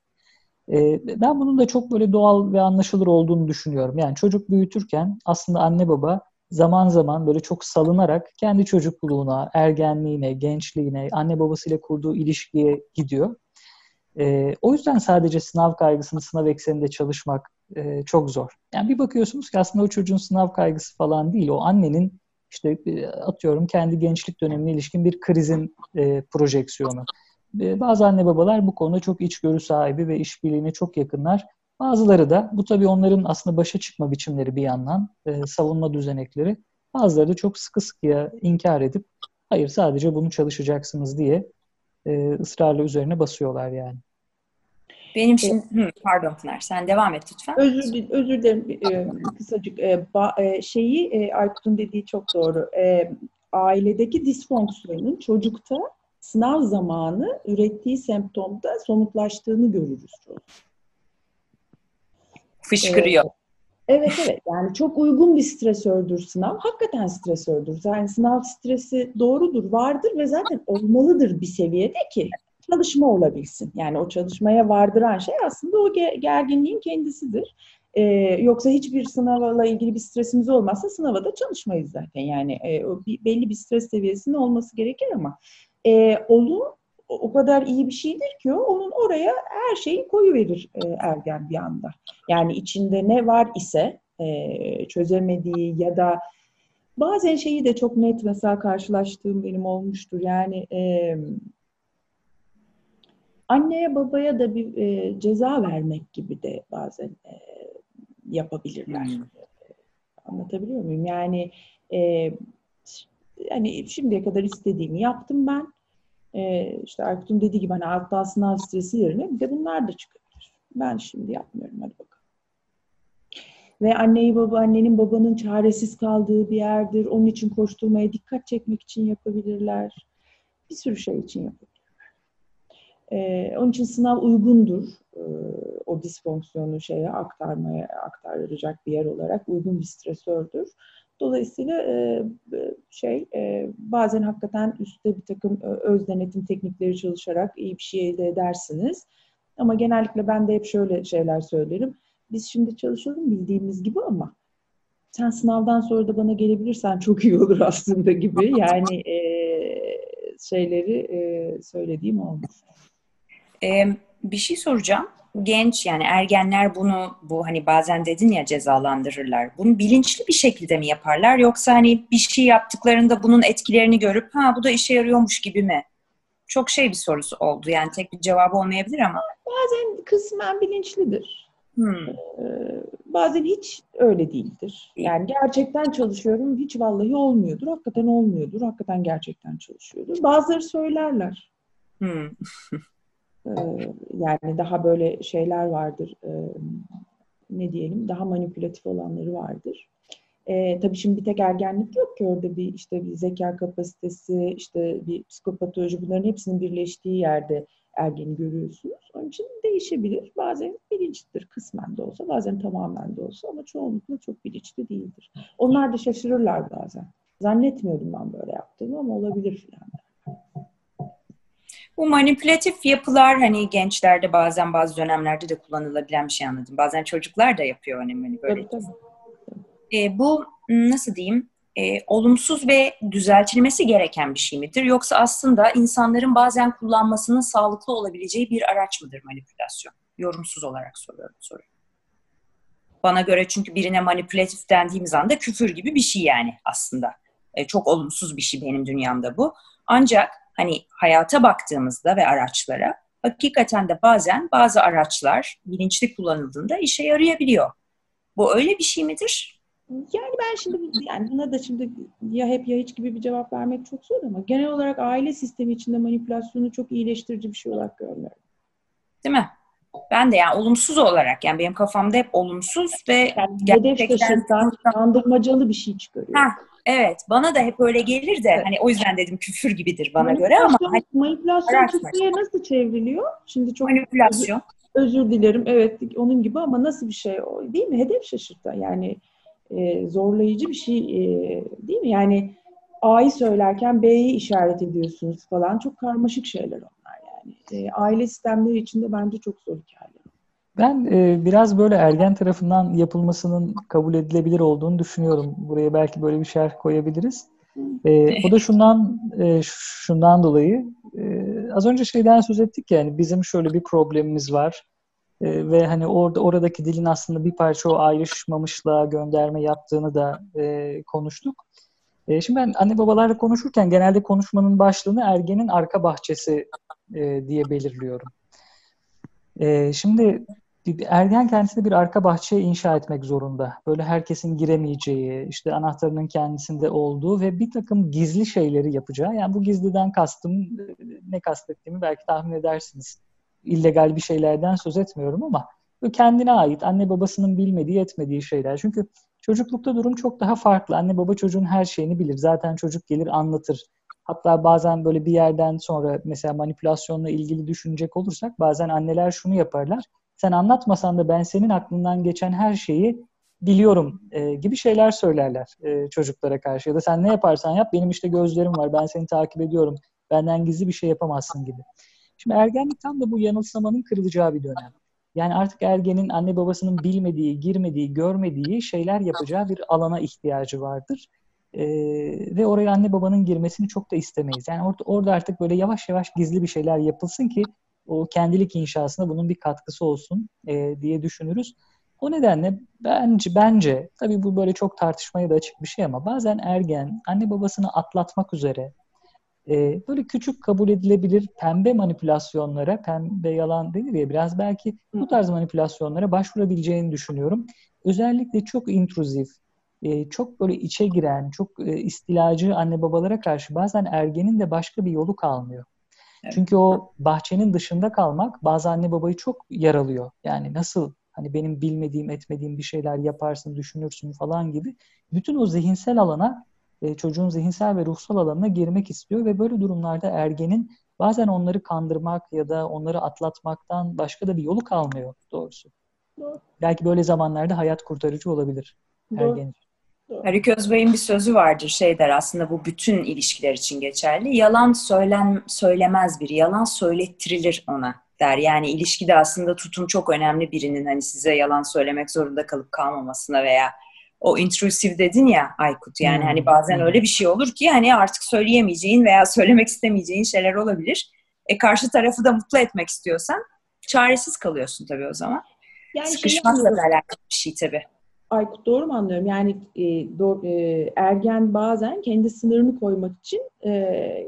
E, ben bunun da çok böyle doğal ve anlaşılır olduğunu düşünüyorum. Yani çocuk büyütürken aslında anne baba zaman zaman böyle çok salınarak kendi çocukluğuna, ergenliğine, gençliğine, anne babasıyla kurduğu ilişkiye gidiyor. E, o yüzden sadece sınav kaygısını sınav ekseninde çalışmak e, çok zor. Yani bir bakıyorsunuz ki aslında o çocuğun sınav kaygısı falan değil. O annenin işte e, atıyorum kendi gençlik dönemine ilişkin bir krizin e, projeksiyonu. E, bazı anne babalar bu konuda çok içgörü sahibi ve işbirliğine çok yakınlar. Bazıları da bu tabii onların aslında başa çıkma biçimleri bir yandan, e, savunma düzenekleri. Bazıları da çok sıkı sıkıya inkar edip hayır sadece bunu çalışacaksınız diye e, ısrarla üzerine basıyorlar yani. Benim şimdi hı, pardon Pınar sen devam et lütfen. Özür, özür dilerim e, kısacık e, ba, e, şeyi e, Aykut'un dediği çok doğru. E, ailedeki disfonksiyonun çocukta sınav zamanı ürettiği semptomda somutlaştığını görürüz. Fışkırıyor. E, Evet evet yani çok uygun bir stresördür sınav. Hakikaten stresördür. Yani sınav stresi doğrudur, vardır ve zaten olmalıdır bir seviyede ki çalışma olabilsin. Yani o çalışmaya vardıran şey aslında o gerginliğin kendisidir. Ee, yoksa hiçbir sınavla ilgili bir stresimiz olmazsa sınava da çalışmayız zaten. Yani e, o bir, belli bir stres seviyesinin olması gerekir ama e, onu o kadar iyi bir şeydir ki o, onun oraya her şeyi koyu verir e, ergen bir anda. Yani içinde ne var ise e, çözemediği ya da bazen şeyi de çok net mesela karşılaştığım benim olmuştur. Yani e, anneye babaya da bir e, ceza vermek gibi de bazen e, yapabilirler. Hmm. Anlatabiliyor muyum? Yani e, yani şimdiye kadar istediğimi yaptım ben. E, işte Aykut'un dediği gibi hani alttan sınav stresi yerine bir de bunlar da çıkabilir. Ben şimdi yapmıyorum hadi bakalım. Ve anneyi baba, annenin babanın çaresiz kaldığı bir yerdir. Onun için koşturmaya dikkat çekmek için yapabilirler. Bir sürü şey için yapabilirler. Ee, onun için sınav uygundur. Ee, o disfonksiyonu şeye aktarmaya aktaracak bir yer olarak uygun bir stresördür. Dolayısıyla e, şey e, bazen hakikaten üstte bir takım öz denetim teknikleri çalışarak iyi bir şey elde edersiniz. Ama genellikle ben de hep şöyle şeyler söylerim. Biz şimdi çalışalım bildiğimiz gibi ama sen sınavdan sonra da bana gelebilirsen çok iyi olur aslında gibi. Yani e, şeyleri e, söylediğim olmuş. Ee, bir şey soracağım. Genç yani ergenler bunu bu hani bazen dedin ya cezalandırırlar. Bunu bilinçli bir şekilde mi yaparlar yoksa hani bir şey yaptıklarında bunun etkilerini görüp ha bu da işe yarıyormuş gibi mi? Çok şey bir sorusu oldu. Yani tek bir cevabı olmayabilir ama. Bazen kısmen bilinçlidir. Hmm. Ee, bazen hiç öyle değildir. Yani gerçekten çalışıyorum, hiç vallahi olmuyordur. Hakikaten olmuyordur. Hakikaten gerçekten çalışıyordur. Bazıları söylerler. Hmm. Ee, yani daha böyle şeyler vardır. Ee, ne diyelim? Daha manipülatif olanları vardır. Ee, tabii şimdi bir tek ergenlik yok ki orada bir işte bir zeka kapasitesi, işte bir psikopatoloji bunların hepsinin birleştiği yerde ergeni görüyorsunuz. Onun için değişebilir. Bazen bilinçlidir kısmen de olsa, bazen tamamen de olsa ama çoğunlukla çok bilinçli değildir. Onlar da şaşırırlar bazen. Zannetmiyordum ben böyle yaptığımı ama olabilir filan. Bu manipülatif yapılar hani gençlerde bazen bazı dönemlerde de kullanılabilen bir şey anladım. Bazen çocuklar da yapıyor hani böyle. Tabii, tabii. E, bu nasıl diyeyim? E, olumsuz ve düzeltilmesi gereken bir şey midir? Yoksa aslında insanların bazen kullanmasının sağlıklı olabileceği bir araç mıdır manipülasyon? Yorumsuz olarak soruyorum soruyu. Bana göre çünkü birine manipülatif dendiğimiz anda küfür gibi bir şey yani aslında. E, çok olumsuz bir şey benim dünyamda bu. Ancak hani hayata baktığımızda ve araçlara hakikaten de bazen bazı araçlar bilinçli kullanıldığında işe yarayabiliyor. Bu öyle bir şey midir? Yani ben şimdi yani buna da şimdi ya hep ya hiç gibi bir cevap vermek çok zor ama genel olarak aile sistemi içinde manipülasyonu çok iyileştirici bir şey olarak görmüyorum. Değil mi? Ben de yani olumsuz olarak yani benim kafamda hep olumsuz ve yani hedef taşıtan, kandırmacalı bir şey çıkarıyor. Heh, evet. Bana da hep öyle gelir de evet. hani o yüzden dedim küfür gibidir bana göre ama hani, manipülasyon Türkçe'ye nasıl çevriliyor? Şimdi çok manipülasyon. Özür, özür dilerim. Evet onun gibi ama nasıl bir şey o değil mi? Hedef şaşırtan yani e, zorlayıcı bir şey e, değil mi? Yani A'yı söylerken B'yi işaret ediyorsunuz falan. Çok karmaşık şeyler onlar yani. E, aile sistemleri içinde bence çok zor hikayeler. Ben e, biraz böyle ergen tarafından yapılmasının kabul edilebilir olduğunu düşünüyorum. Buraya belki böyle bir şerh koyabiliriz. E, o da şundan e, şundan dolayı e, az önce şeyden söz ettik yani bizim şöyle bir problemimiz var. E, ve hani orada oradaki dilin aslında bir parça o ayrışmamışlığa gönderme yaptığını da e, konuştuk. E, şimdi ben anne babalarla konuşurken genelde konuşmanın başlığını ergenin arka bahçesi e, diye belirliyorum. E, şimdi ergen kendisine bir arka bahçe inşa etmek zorunda. Böyle herkesin giremeyeceği, işte anahtarının kendisinde olduğu ve bir takım gizli şeyleri yapacağı. Yani bu gizliden kastım, ne kastettiğimi belki tahmin edersiniz. İllegal bir şeylerden söz etmiyorum ama kendine ait, anne babasının bilmediği, etmediği şeyler. Çünkü çocuklukta durum çok daha farklı. Anne baba çocuğun her şeyini bilir. Zaten çocuk gelir anlatır. Hatta bazen böyle bir yerden sonra mesela manipülasyonla ilgili düşünecek olursak bazen anneler şunu yaparlar sen anlatmasan da ben senin aklından geçen her şeyi biliyorum e, gibi şeyler söylerler e, çocuklara karşı. Ya da sen ne yaparsan yap benim işte gözlerim var ben seni takip ediyorum benden gizli bir şey yapamazsın gibi. Şimdi ergenlik tam da bu yanılsamanın kırılacağı bir dönem. Yani artık ergenin anne babasının bilmediği, girmediği, görmediği şeyler yapacağı bir alana ihtiyacı vardır. Ee, ve oraya anne babanın girmesini çok da istemeyiz. Yani orada, orada artık böyle yavaş yavaş gizli bir şeyler yapılsın ki o kendilik inşasına bunun bir katkısı olsun e, diye düşünürüz. O nedenle bence bence tabii bu böyle çok tartışmaya da açık bir şey ama bazen ergen anne babasını atlatmak üzere e, böyle küçük kabul edilebilir pembe manipülasyonlara, pembe yalan denir ya biraz belki bu tarz manipülasyonlara başvurabileceğini düşünüyorum. Özellikle çok intruzif, e, çok böyle içe giren, çok e, istilacı anne babalara karşı bazen ergenin de başka bir yolu kalmıyor. Çünkü o bahçenin dışında kalmak bazı anne babayı çok yaralıyor. Yani nasıl hani benim bilmediğim, etmediğim bir şeyler yaparsın, düşünürsün falan gibi. Bütün o zihinsel alana, e, çocuğun zihinsel ve ruhsal alanına girmek istiyor ve böyle durumlarda ergenin bazen onları kandırmak ya da onları atlatmaktan başka da bir yolu kalmıyor doğrusu. Doğru. Belki böyle zamanlarda hayat kurtarıcı olabilir ergen için. Haluk Özbey'in bir sözü vardır şey der aslında bu bütün ilişkiler için geçerli. Yalan söylen, söylemez bir yalan söylettirilir ona der. Yani ilişkide aslında tutum çok önemli birinin hani size yalan söylemek zorunda kalıp kalmamasına veya o intrusive dedin ya Aykut yani hmm. hani bazen öyle bir şey olur ki hani artık söyleyemeyeceğin veya söylemek istemeyeceğin şeyler olabilir. E karşı tarafı da mutlu etmek istiyorsan çaresiz kalıyorsun tabii o zaman. Yani Sıkışmakla şey alakalı bir şey tabii. Aykut doğru mu anlıyorum? Yani e, do, e, ergen bazen kendi sınırını koymak için e,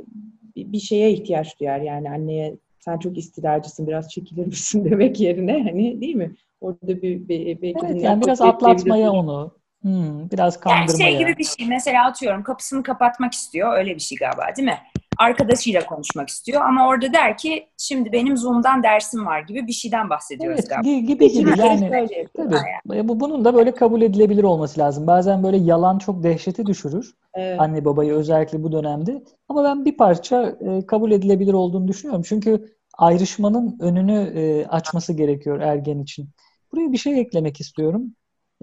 bir şeye ihtiyaç duyar. Yani anneye sen çok istilacısın biraz çekilir misin demek yerine hani değil mi? Orada bir, bir, bir evet, yani biraz atlatmaya onu Hmm, biraz kandırmaya. Yani şey gibi bir şey. Mesela atıyorum kapısını kapatmak istiyor. Öyle bir şey galiba değil mi? Arkadaşıyla konuşmak istiyor ama orada der ki şimdi benim Zoom'dan dersim var gibi bir şeyden bahsediyoruz evet, galiba. Gibi gibi yani. Tabii. Bu bunun da böyle kabul edilebilir olması lazım. Bazen böyle yalan çok dehşete düşürür. Evet. Anne babayı özellikle bu dönemde. Ama ben bir parça e, kabul edilebilir olduğunu düşünüyorum. Çünkü ayrışmanın önünü e, açması gerekiyor ergen için. Buraya bir şey eklemek istiyorum.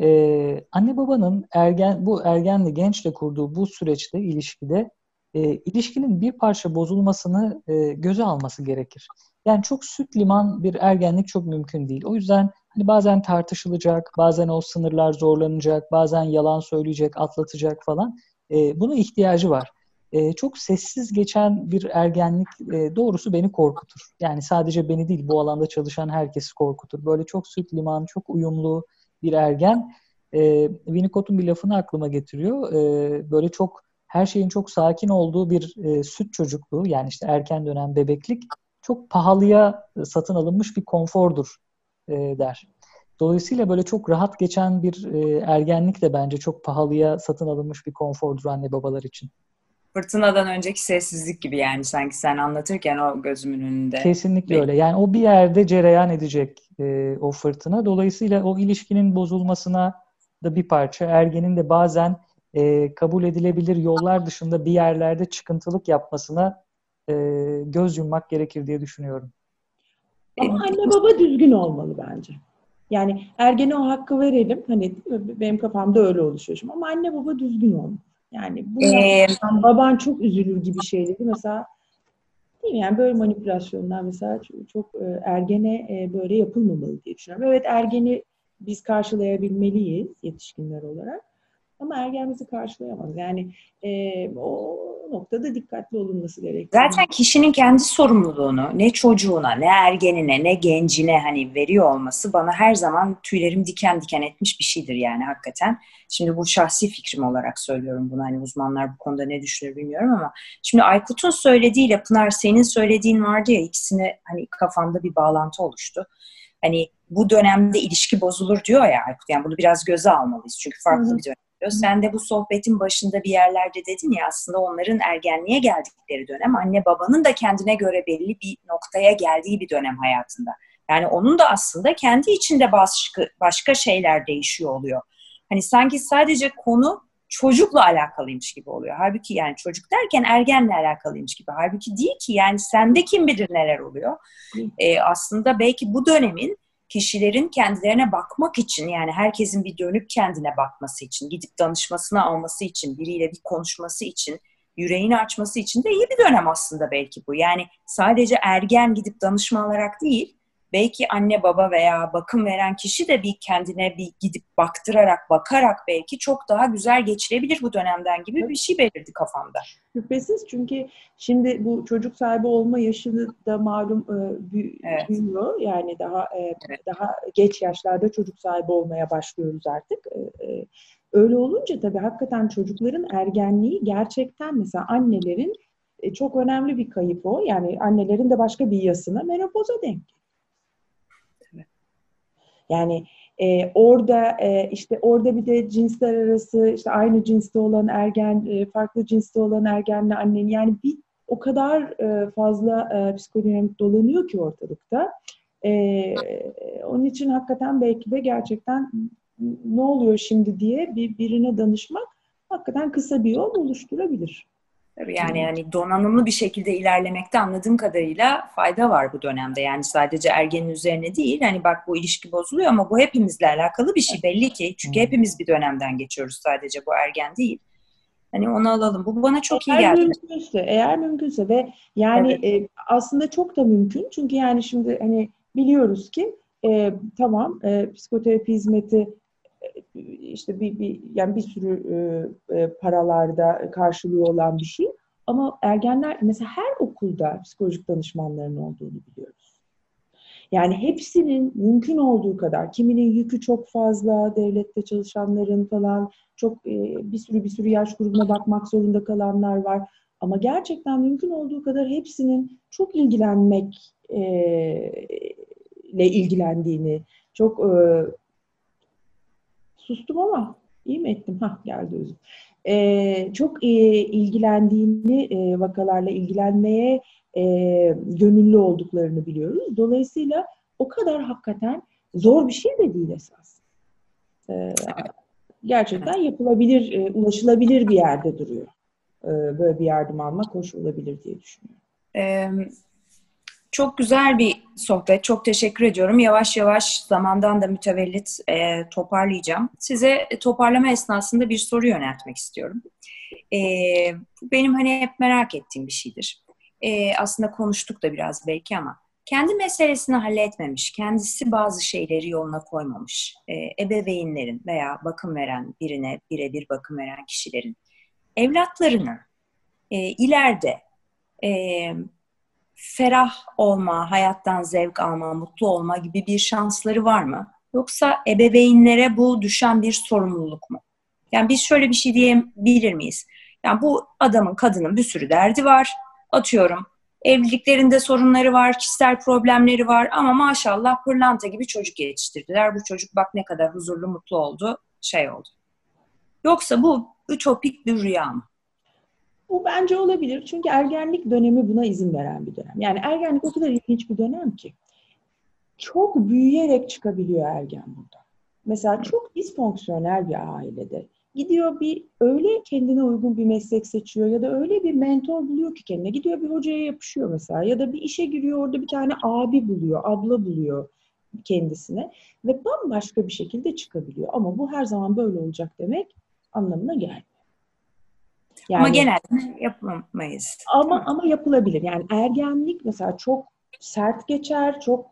Ee, anne babanın ergen bu ergenle gençle kurduğu bu süreçte ilişkide e, ilişkinin bir parça bozulmasını e, göze alması gerekir. Yani çok süt liman bir ergenlik çok mümkün değil. O yüzden hani bazen tartışılacak, bazen o sınırlar zorlanacak, bazen yalan söyleyecek, atlatacak falan. E, buna ihtiyacı var. E, çok sessiz geçen bir ergenlik e, doğrusu beni korkutur. Yani sadece beni değil bu alanda çalışan herkesi korkutur. Böyle çok süt liman, çok uyumlu, bir ergen e, Winnicott'un bir lafını aklıma getiriyor. E, böyle çok her şeyin çok sakin olduğu bir e, süt çocukluğu yani işte erken dönem bebeklik çok pahalıya satın alınmış bir konfordur e, der. Dolayısıyla böyle çok rahat geçen bir e, ergenlik de bence çok pahalıya satın alınmış bir konfordur anne babalar için. Fırtınadan önceki sessizlik gibi yani sanki sen anlatırken o gözümün önünde. Kesinlikle öyle. Yani o bir yerde cereyan edecek e, o fırtına. Dolayısıyla o ilişkinin bozulmasına da bir parça, ergenin de bazen e, kabul edilebilir yollar dışında bir yerlerde çıkıntılık yapmasına e, göz yummak gerekir diye düşünüyorum. Ama anne baba düzgün olmalı bence. Yani ergene o hakkı verelim. Hani benim kafamda öyle oluşuyor şimdi. Ama anne baba düzgün olmalı. Yani bu ee, baban çok üzülür gibi şeyleri mesela değil mi? Yani böyle manipülasyonlar mesela çok, çok e, ergene e, böyle yapılmamalı diye düşünüyorum. Evet ergeni biz karşılayabilmeliyiz yetişkinler olarak. Ama ergen bizi karşılayamaz. Yani e, o noktada dikkatli olunması gerekiyor. Zaten kişinin kendi sorumluluğunu ne çocuğuna, ne ergenine, ne gencine hani veriyor olması bana her zaman tüylerim diken diken etmiş bir şeydir yani hakikaten. Şimdi bu şahsi fikrim olarak söylüyorum bunu. Hani uzmanlar bu konuda ne düşünür bilmiyorum ama şimdi Aykut'un söylediğiyle Pınar senin söylediğin vardı ya ikisine hani kafamda bir bağlantı oluştu. Hani bu dönemde ilişki bozulur diyor ya Aykut. Yani bunu biraz göze almalıyız. Çünkü farklı Hı-hı. bir dönem sen de bu sohbetin başında bir yerlerde dedin ya aslında onların ergenliğe geldikleri dönem anne babanın da kendine göre belli bir noktaya geldiği bir dönem hayatında. Yani onun da aslında kendi içinde başka, başka şeyler değişiyor oluyor. Hani sanki sadece konu çocukla alakalıymış gibi oluyor. Halbuki yani çocuk derken ergenle alakalıymış gibi. Halbuki değil ki yani sende kim bilir neler oluyor. Ee, aslında belki bu dönemin kişilerin kendilerine bakmak için yani herkesin bir dönüp kendine bakması için, gidip danışmasını alması için, biriyle bir konuşması için, yüreğini açması için de iyi bir dönem aslında belki bu. Yani sadece ergen gidip danışma alarak değil, belki anne baba veya bakım veren kişi de bir kendine bir gidip baktırarak, bakarak belki çok daha güzel geçirebilir bu dönemden gibi bir şey belirdi kafamda. Şüphesiz çünkü şimdi bu çocuk sahibi olma yaşı da malum e, büyüyor. Evet. Yani daha e, evet. daha geç yaşlarda çocuk sahibi olmaya başlıyoruz artık. E, öyle olunca tabii hakikaten çocukların ergenliği gerçekten mesela annelerin çok önemli bir kayıp o. Yani annelerin de başka bir yasına menopoza denk yani e, orada e, işte orada bir de cinsler arası işte aynı cinste olan ergen, e, farklı cinste olan ergenle annen yani bir o kadar e, fazla e, psikodinamik dolanıyor ki ortalıkta. E, onun için hakikaten belki de gerçekten ne oluyor şimdi diye bir birine danışmak hakikaten kısa bir yol oluşturabilir. Yani yani donanımlı bir şekilde ilerlemekte anladığım kadarıyla fayda var bu dönemde. Yani sadece ergenin üzerine değil. Hani bak bu ilişki bozuluyor ama bu hepimizle alakalı bir şey belli ki. Çünkü hepimiz bir dönemden geçiyoruz sadece bu ergen değil. Hani onu alalım. Bu bana çok eğer iyi geldi. Mümkünse, eğer mümkünse ve yani evet. e, aslında çok da mümkün. Çünkü yani şimdi hani biliyoruz ki e, tamam e, psikoterapi hizmeti işte bir, bir yani bir sürü e, e, paralarda karşılığı olan bir şey. Ama ergenler mesela her okulda psikolojik danışmanların olduğunu biliyoruz. Yani hepsinin mümkün olduğu kadar, kiminin yükü çok fazla, devlette çalışanların falan çok e, bir sürü bir sürü yaş grubuna bakmak zorunda kalanlar var. Ama gerçekten mümkün olduğu kadar hepsinin çok ilgilenmek e, ile ilgilendiğini, çok e, sustum ama iyi mi ettim? Hah geldi özüm. E, çok e, ilgilendiğini, e, vakalarla ilgilenmeye e, gönüllü olduklarını biliyoruz. Dolayısıyla o kadar hakikaten zor bir şey de değil esas. E, gerçekten yapılabilir, e, ulaşılabilir bir yerde duruyor. E, böyle bir yardım almak hoş olabilir diye düşünüyorum. Evet. Çok güzel bir sohbet. Çok teşekkür ediyorum. Yavaş yavaş zamandan da mütevellit e, toparlayacağım. Size toparlama esnasında bir soru yöneltmek istiyorum. E, benim hani hep merak ettiğim bir şeydir. E, aslında konuştuk da biraz belki ama kendi meselesini halletmemiş, kendisi bazı şeyleri yoluna koymamış, e, ebeveynlerin veya bakım veren birine birebir bakım veren kişilerin evlatlarını e, ileride e, ferah olma, hayattan zevk alma, mutlu olma gibi bir şansları var mı? Yoksa ebeveynlere bu düşen bir sorumluluk mu? Yani biz şöyle bir şey diyebilir miyiz? Yani bu adamın, kadının bir sürü derdi var. Atıyorum evliliklerinde sorunları var, kişisel problemleri var ama maşallah pırlanta gibi çocuk yetiştirdiler. Bu çocuk bak ne kadar huzurlu, mutlu oldu, şey oldu. Yoksa bu ütopik bir rüya mı? Bu bence olabilir. Çünkü ergenlik dönemi buna izin veren bir dönem. Yani ergenlik o kadar ilginç bir dönem ki. Çok büyüyerek çıkabiliyor ergen burada. Mesela çok disfonksiyonel bir ailede. Gidiyor bir öyle kendine uygun bir meslek seçiyor ya da öyle bir mentor buluyor ki kendine. Gidiyor bir hocaya yapışıyor mesela ya da bir işe giriyor orada bir tane abi buluyor, abla buluyor kendisine ve bambaşka bir şekilde çıkabiliyor. Ama bu her zaman böyle olacak demek anlamına gelmiyor. Yani, ama genelde yapamayız. Ama ama yapılabilir. Yani ergenlik mesela çok sert geçer, çok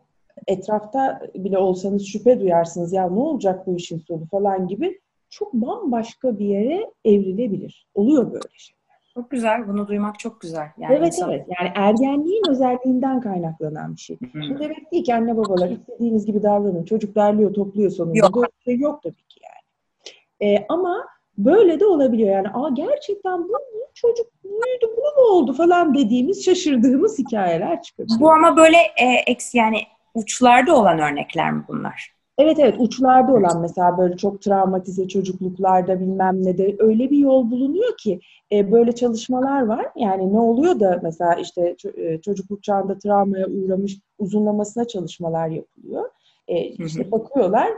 etrafta bile olsanız şüphe duyarsınız. Ya ne olacak bu işin sonu falan gibi çok bambaşka bir yere evrilebilir. Oluyor böyle şeyler. Çok güzel. Bunu duymak çok güzel. Yani evet insan... evet. Yani ergenliğin özelliğinden kaynaklanan bir şey. hı Bu demek değil ki anne babalar istediğiniz gibi davranın. Çocuk derliyor, topluyor sonunda. Yok. Böyle şey yok tabii ki yani. Ee, ama Böyle de olabiliyor yani. Aa gerçekten bu, bu çocuk büyüdü, bu mu oldu falan dediğimiz, şaşırdığımız hikayeler çıkıyor. Bu ama böyle e, eksi yani uçlarda olan örnekler mi bunlar? Evet evet uçlarda olan mesela böyle çok travmatize çocukluklarda bilmem ne de öyle bir yol bulunuyor ki e, böyle çalışmalar var. Yani ne oluyor da mesela işte e, çocukluk çağında travmaya uğramış uzunlamasına çalışmalar yapılıyor. E, işte bakıyorlar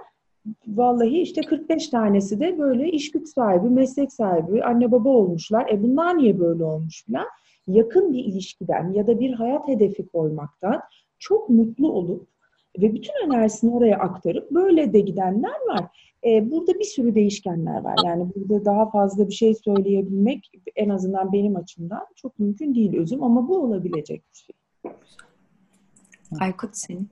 vallahi işte 45 tanesi de böyle iş güç sahibi, meslek sahibi, anne baba olmuşlar. E bunlar niye böyle olmuş falan? Yakın bir ilişkiden ya da bir hayat hedefi koymaktan çok mutlu olup ve bütün enerjisini oraya aktarıp böyle de gidenler var. E, burada bir sürü değişkenler var. Yani burada daha fazla bir şey söyleyebilmek en azından benim açımdan çok mümkün değil özüm ama bu olabilecek bir şey. Aykut senin.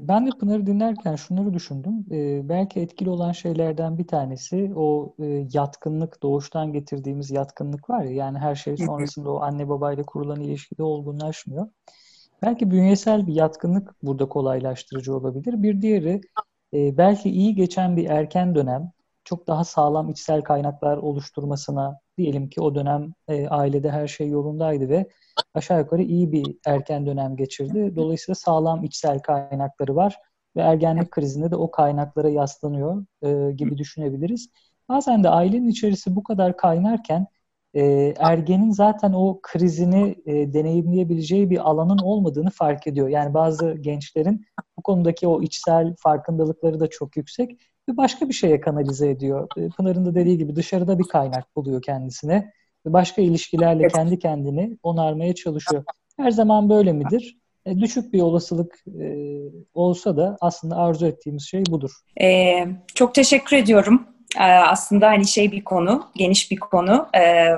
Ben de Pınar'ı dinlerken şunları düşündüm. Belki etkili olan şeylerden bir tanesi o yatkınlık, doğuştan getirdiğimiz yatkınlık var ya. Yani her şey sonrasında o anne babayla kurulan ilişkide olgunlaşmıyor. Belki bünyesel bir yatkınlık burada kolaylaştırıcı olabilir. Bir diğeri belki iyi geçen bir erken dönem çok daha sağlam içsel kaynaklar oluşturmasına diyelim ki o dönem e, ailede her şey yolundaydı ve aşağı yukarı iyi bir erken dönem geçirdi. Dolayısıyla sağlam içsel kaynakları var ve ergenlik krizinde de o kaynaklara yaslanıyor e, gibi düşünebiliriz. Bazen de ailenin içerisi bu kadar kaynarken e, ergenin zaten o krizini e, deneyimleyebileceği bir alanın olmadığını fark ediyor. Yani bazı gençlerin bu konudaki o içsel farkındalıkları da çok yüksek ve başka bir şeye kanalize ediyor. E, Pınar'ın da dediği gibi dışarıda bir kaynak buluyor kendisine ve başka ilişkilerle kendi kendini onarmaya çalışıyor. Her zaman böyle midir? E, düşük bir olasılık e, olsa da aslında arzu ettiğimiz şey budur. Ee, çok teşekkür ediyorum. Ee, aslında hani şey bir konu, geniş bir konu ee,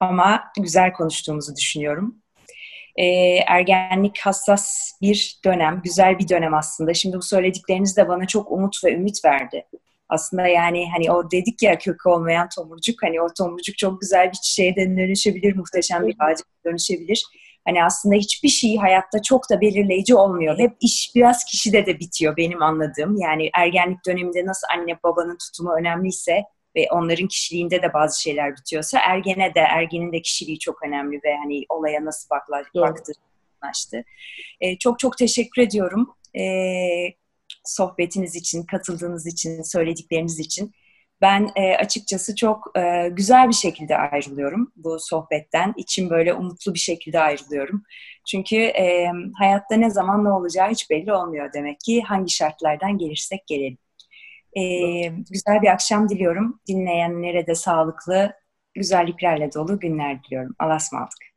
ama güzel konuştuğumuzu düşünüyorum. Ee, ergenlik hassas bir dönem, güzel bir dönem aslında. Şimdi bu söyledikleriniz de bana çok umut ve ümit verdi. Aslında yani hani o dedik ya kökü olmayan tomurcuk, hani o tomurcuk çok güzel bir çiçeğe de dönüşebilir, muhteşem bir ağaca dönüşebilir. Hani aslında hiçbir şey hayatta çok da belirleyici olmuyor. Hep iş biraz kişide de bitiyor benim anladığım. Yani ergenlik döneminde nasıl anne babanın tutumu önemliyse ve onların kişiliğinde de bazı şeyler bitiyorsa ergene de ergenin de kişiliği çok önemli ve hani olaya nasıl bakla, baktı açtı. Ee, çok çok teşekkür ediyorum. Ee, sohbetiniz için, katıldığınız için, söyledikleriniz için. Ben e, açıkçası çok e, güzel bir şekilde ayrılıyorum bu sohbetten. İçim böyle umutlu bir şekilde ayrılıyorum. Çünkü e, hayatta ne zaman ne olacağı hiç belli olmuyor demek ki hangi şartlardan gelirsek gelelim. E, güzel bir akşam diliyorum. Dinleyenlere de sağlıklı, güzelliklerle dolu günler diliyorum. Allah'a ısmarladık.